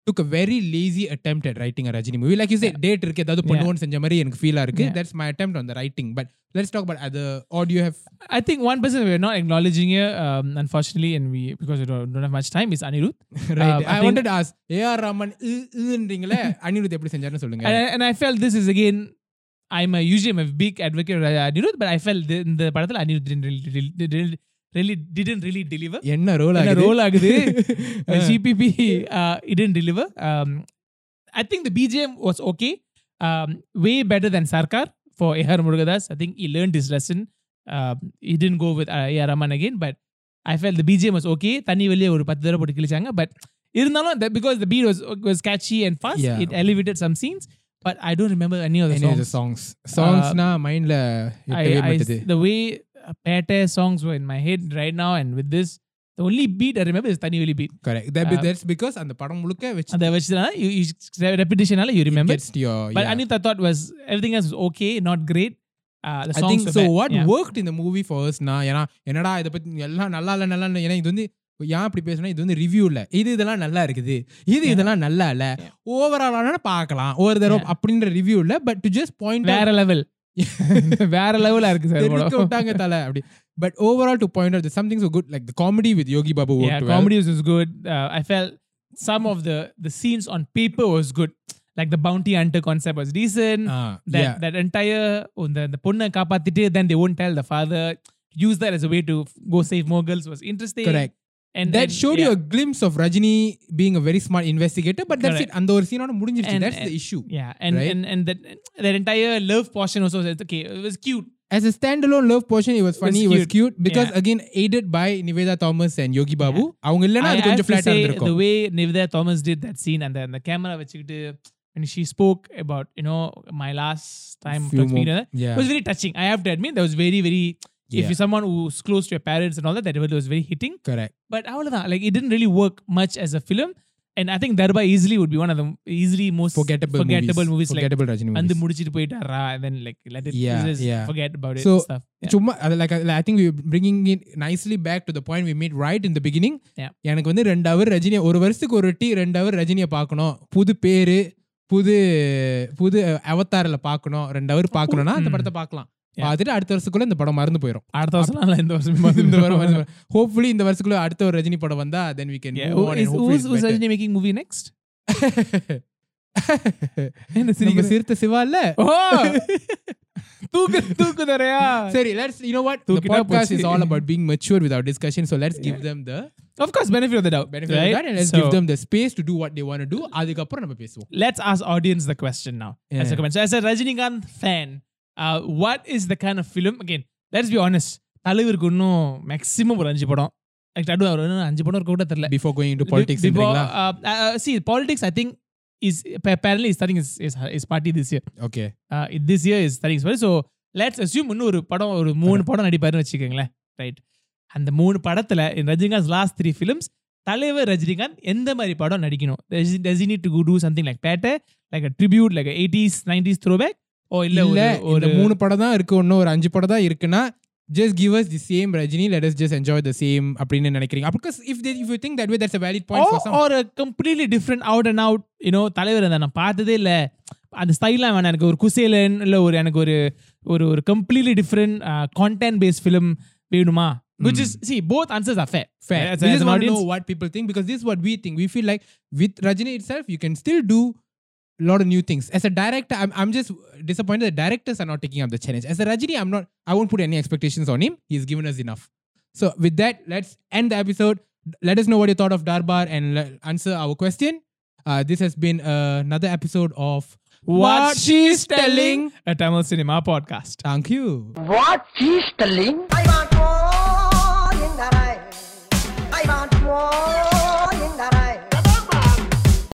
S1: took a very lazy attempt at writing a Rajini movie. Like you said, date இருக்கு ஏதாவது பண்ணுவோம்னு செஞ்ச மாதிரி எனக்கு ஃபீலா இருக்கு.
S2: Yeah.
S1: That's my attempt on the writing. But let's talk about other or do you have
S2: I think one person we're not acknowledging here, um, unfortunately, and we because we don't, don't have much time, is Anirudh. [LAUGHS]
S1: right?
S2: Um, I
S1: I,
S2: think-
S1: wanted to ask AR Rahman ன்றீங்களே Anirudh எப்படி செஞ்சாருன்னு சொல்லுங்க.
S2: And, and I felt this is again. I'm a usually I'm a big advocate of Anirudh, but I felt the, in the படத்துல Anirudh didn't really, really, really, really didn't really deliver.
S1: என்ன role
S2: என்ன
S1: ஆகுது?
S2: Roll ஆகுது [LAUGHS] GPP uh, it didn't deliver. Um, I think the BGM was okay, um, way better than Sarkar for A.R. Murugadas. I think he learned his lesson. Um, he didn't go with uh, A.R. Rahman again, but I felt the BGM was okay. தண்ணி வெளியே ஒரு பத்து தடவை போட்டு கிழிச்சாங்க but இருந்தாலும் that because the beat was was catchy and fast,
S1: Yeah.
S2: it elevated some scenes. But I don't remember any of the
S1: Any of
S2: songs.
S1: the songs. Songsனா மைண்ட்ல
S2: I,
S1: எட்டவே
S2: I, the uh, Pate songs were in my head right now, and with this, the only beat I remember is Tani Veli beat.
S1: Correct. That,
S2: Uh,
S1: that's because அந்த படம் முழுக்க வச்சு
S2: அந்த வச்சுதான் you, you repetitionனால you remember.
S1: to your
S2: But
S1: yeah.
S2: Anit I thought was everything else was okay, not great. Uh, the
S1: I
S2: songs
S1: think
S2: were
S1: so.
S2: bad.
S1: What
S2: yeah.
S1: worked in the movie for us நான் ஏன்னா என்னடா இதை பத்தி எல்லாம் நல்லா இல்ல நல்லா இல்ல ஏன்னா இது வந்து ஏன் அப்படி பேசுனா இது வந்து ரிவ்யூ இல்ல இது இதெல்லாம் நல்லா இருக்குது இது. இதெல்லாம் நல்லா இல்ல
S2: Yeah.
S1: ஓவரால் பார்க்கலாம் ஒரு தடவை. அப்படின்ற ரிவ்யூ இல்ல பட் டு ஜஸ்ட் பாயிண்ட்
S2: வேற லெவல் [LAUGHS] வேற லெவலா இருக்கு சார்
S1: தெருக்க விட்டாங்க தலை அப்படி but overall to point out something so good like the comedy with Yogi Babu
S2: yeah,
S1: worked well.
S2: comedy was, was good. Uh, I felt some of the the scenes on paper was good. Like the bounty hunter concept was decent.
S1: Ah,
S2: that
S1: yeah.
S2: that entire oh, the the பொண்ணை காப்பாத்திட்டு then they won't tell the father. Use that as a way to go save more girls was interesting.
S1: correct
S2: And
S1: that
S2: and-
S1: showed
S2: yeah.
S1: you a glimpse of Rajini being a very smart investigator but that's
S2: Correct.
S1: it அந்த ஒரு சீனோட முடிஞ்சிருச்சு
S2: And-
S1: that's the issue
S2: Yeah, and
S1: Right?
S2: and and that that entire love portion also was okay. It was cute.
S1: as a standalone love portion it was funny it was
S2: cute.
S1: cute because
S2: Yeah.
S1: again aided by Niveda Thomas and Yogi Babu அவங்க இல்லனா
S2: I,
S1: அது
S2: I have
S1: கொஞ்சம்
S2: to
S1: flat
S2: say
S1: இருந்திருக்கும்
S2: the way Nivedha Thomas did that scene and the, and the camera வச்சுக்கிட்டு when she spoke about you know my last time
S1: Few
S2: to speak
S1: mo-
S2: to her,
S1: yeah
S2: it was very touching. I have to admit that was very very. If
S1: Yeah.
S2: you're someone who's close to your parents and all that, that was very hitting.
S1: correct
S2: But அவ்வளவுதான் like it didn't really work much as a film. And I think Darba easily would be one of the easily most
S1: forgettable,
S2: forgettable movies, like
S1: forgettable Rajini
S2: வந்து
S1: movies
S2: முடிச்சிட்டு போயிட்டாரா and then like let it
S1: Yeah,
S2: just
S1: yeah.
S2: forget about it
S1: So,
S2: and stuff. Yeah.
S1: சும்மா அது like I- I think we bringing it nicely back to the point we made right in the beginning
S2: Yeah.
S1: எனக்கு வந்து ரெண்டு அவர் ரஜினி ஒரு வருஷத்துக்கு ஒரு D ரெண்டு அவர் ரஜினியை பார்க்கணும் புது பேரு புது புது அவதாரில் பார்க்கணும் ரெண்டு அவர் பார்க்கணும்னா அந்த
S2: Mm.
S1: படத்தை பார்க்கலாம்
S2: Yeah.
S1: பார்த்துட்டு அடுத்த வருஷத்துக்குள்ள இந்த படம் மறந்து போயிடும்
S2: அடுத்த வருஷம் இல்ல இந்த வருஷம்
S1: இந்த வாரம் ஹோப்ஃபுல்லி இந்த வருஷத்துக்குள்ள அடுத்த ஒரு ரஜினி படம் வந்தா then we can
S2: Yeah. Who is, who's, who's Rajini making movie next? என்ன
S1: நம்ம
S2: சிரிக்கிற?
S1: சிறுத்தை சிவா இல்ல
S2: ஓ தூக்கு தூக்கு தரையா
S1: சரி let's you know what the
S2: தூக்கிட்டா
S1: podcast is
S2: போச்சு.
S1: all about being mature with our discussion so let's give
S2: Yeah.
S1: them the
S2: of course benefit of the doubt
S1: benefit
S2: right?
S1: of that and let's
S2: so,
S1: give them the space to do what they want to do அதுக்கப்புறம் நம்ம பேசுவோம்
S2: let's ask audience the question now as a
S1: Yeah.
S2: comment so as a Rajinikanth fan uh, what is the kind of film again let's be honest தலைவருக்கு இன்னும் maximum ஒரு அஞ்சு படம் Like, அது அவர் இன்னும் அஞ்சு படம் இருக்க கூட தெரியல
S1: before going into politics
S2: Before,
S1: ன்றீங்களா?
S2: uh, uh, see politics I think is apparently is starting his, his, his party this year
S1: okay
S2: uh, this year is starting his party so let's assume இன்னும் ஒரு படம் ஒரு மூணு படம் நடிப்பாருன்னு வச்சுக்கோங்களேன் right அந்த மூணு படத்துல in Rajinikanth last three films Thalaivar Rajinikanth எந்த மாதிரி படம் நடிக்கணும் does need to do something like better like a tribute like eighties nineties throwback ஓ இல்ல
S1: இல்ல
S2: ஒரு
S1: மூணு படம் தான் இருக்கு இன்னும் ஒரு அஞ்சு படம் தான் இருக்குன்னா just give us the same Rajini let us just enjoy the same அப்படின்னு நினைக்கிறீங்க think that way that's a valid point
S2: or,
S1: for some
S2: or a completely different out and out you know தலைவர் அதை நான் பார்த்ததே இல்ல அந்த ஸ்டைலாம் வேணாம் எனக்கு ஒரு குசேலன் இல்ல ஒரு எனக்கு ஒரு ஒரு ஒரு completely different content based film வேணுமா which is see both answers are fair
S1: fair
S2: as,
S1: we
S2: as
S1: just
S2: an
S1: want to know what people think because this is what we think we feel like with Rajini itself you can still do a lot of new things. As a director I'm, I'm just disappointed that directors are not taking up the challenge. As a Rajini I'm not I won't put any expectations on him. He's given us enough. So with that let's end the episode. Let us know what you thought of Darbar and le- answer our question. Uh, this has been uh, another episode of
S2: what she's telling a Tamil cinema podcast.
S1: Thank you.
S3: What she's telling? I want more in the rain. I want more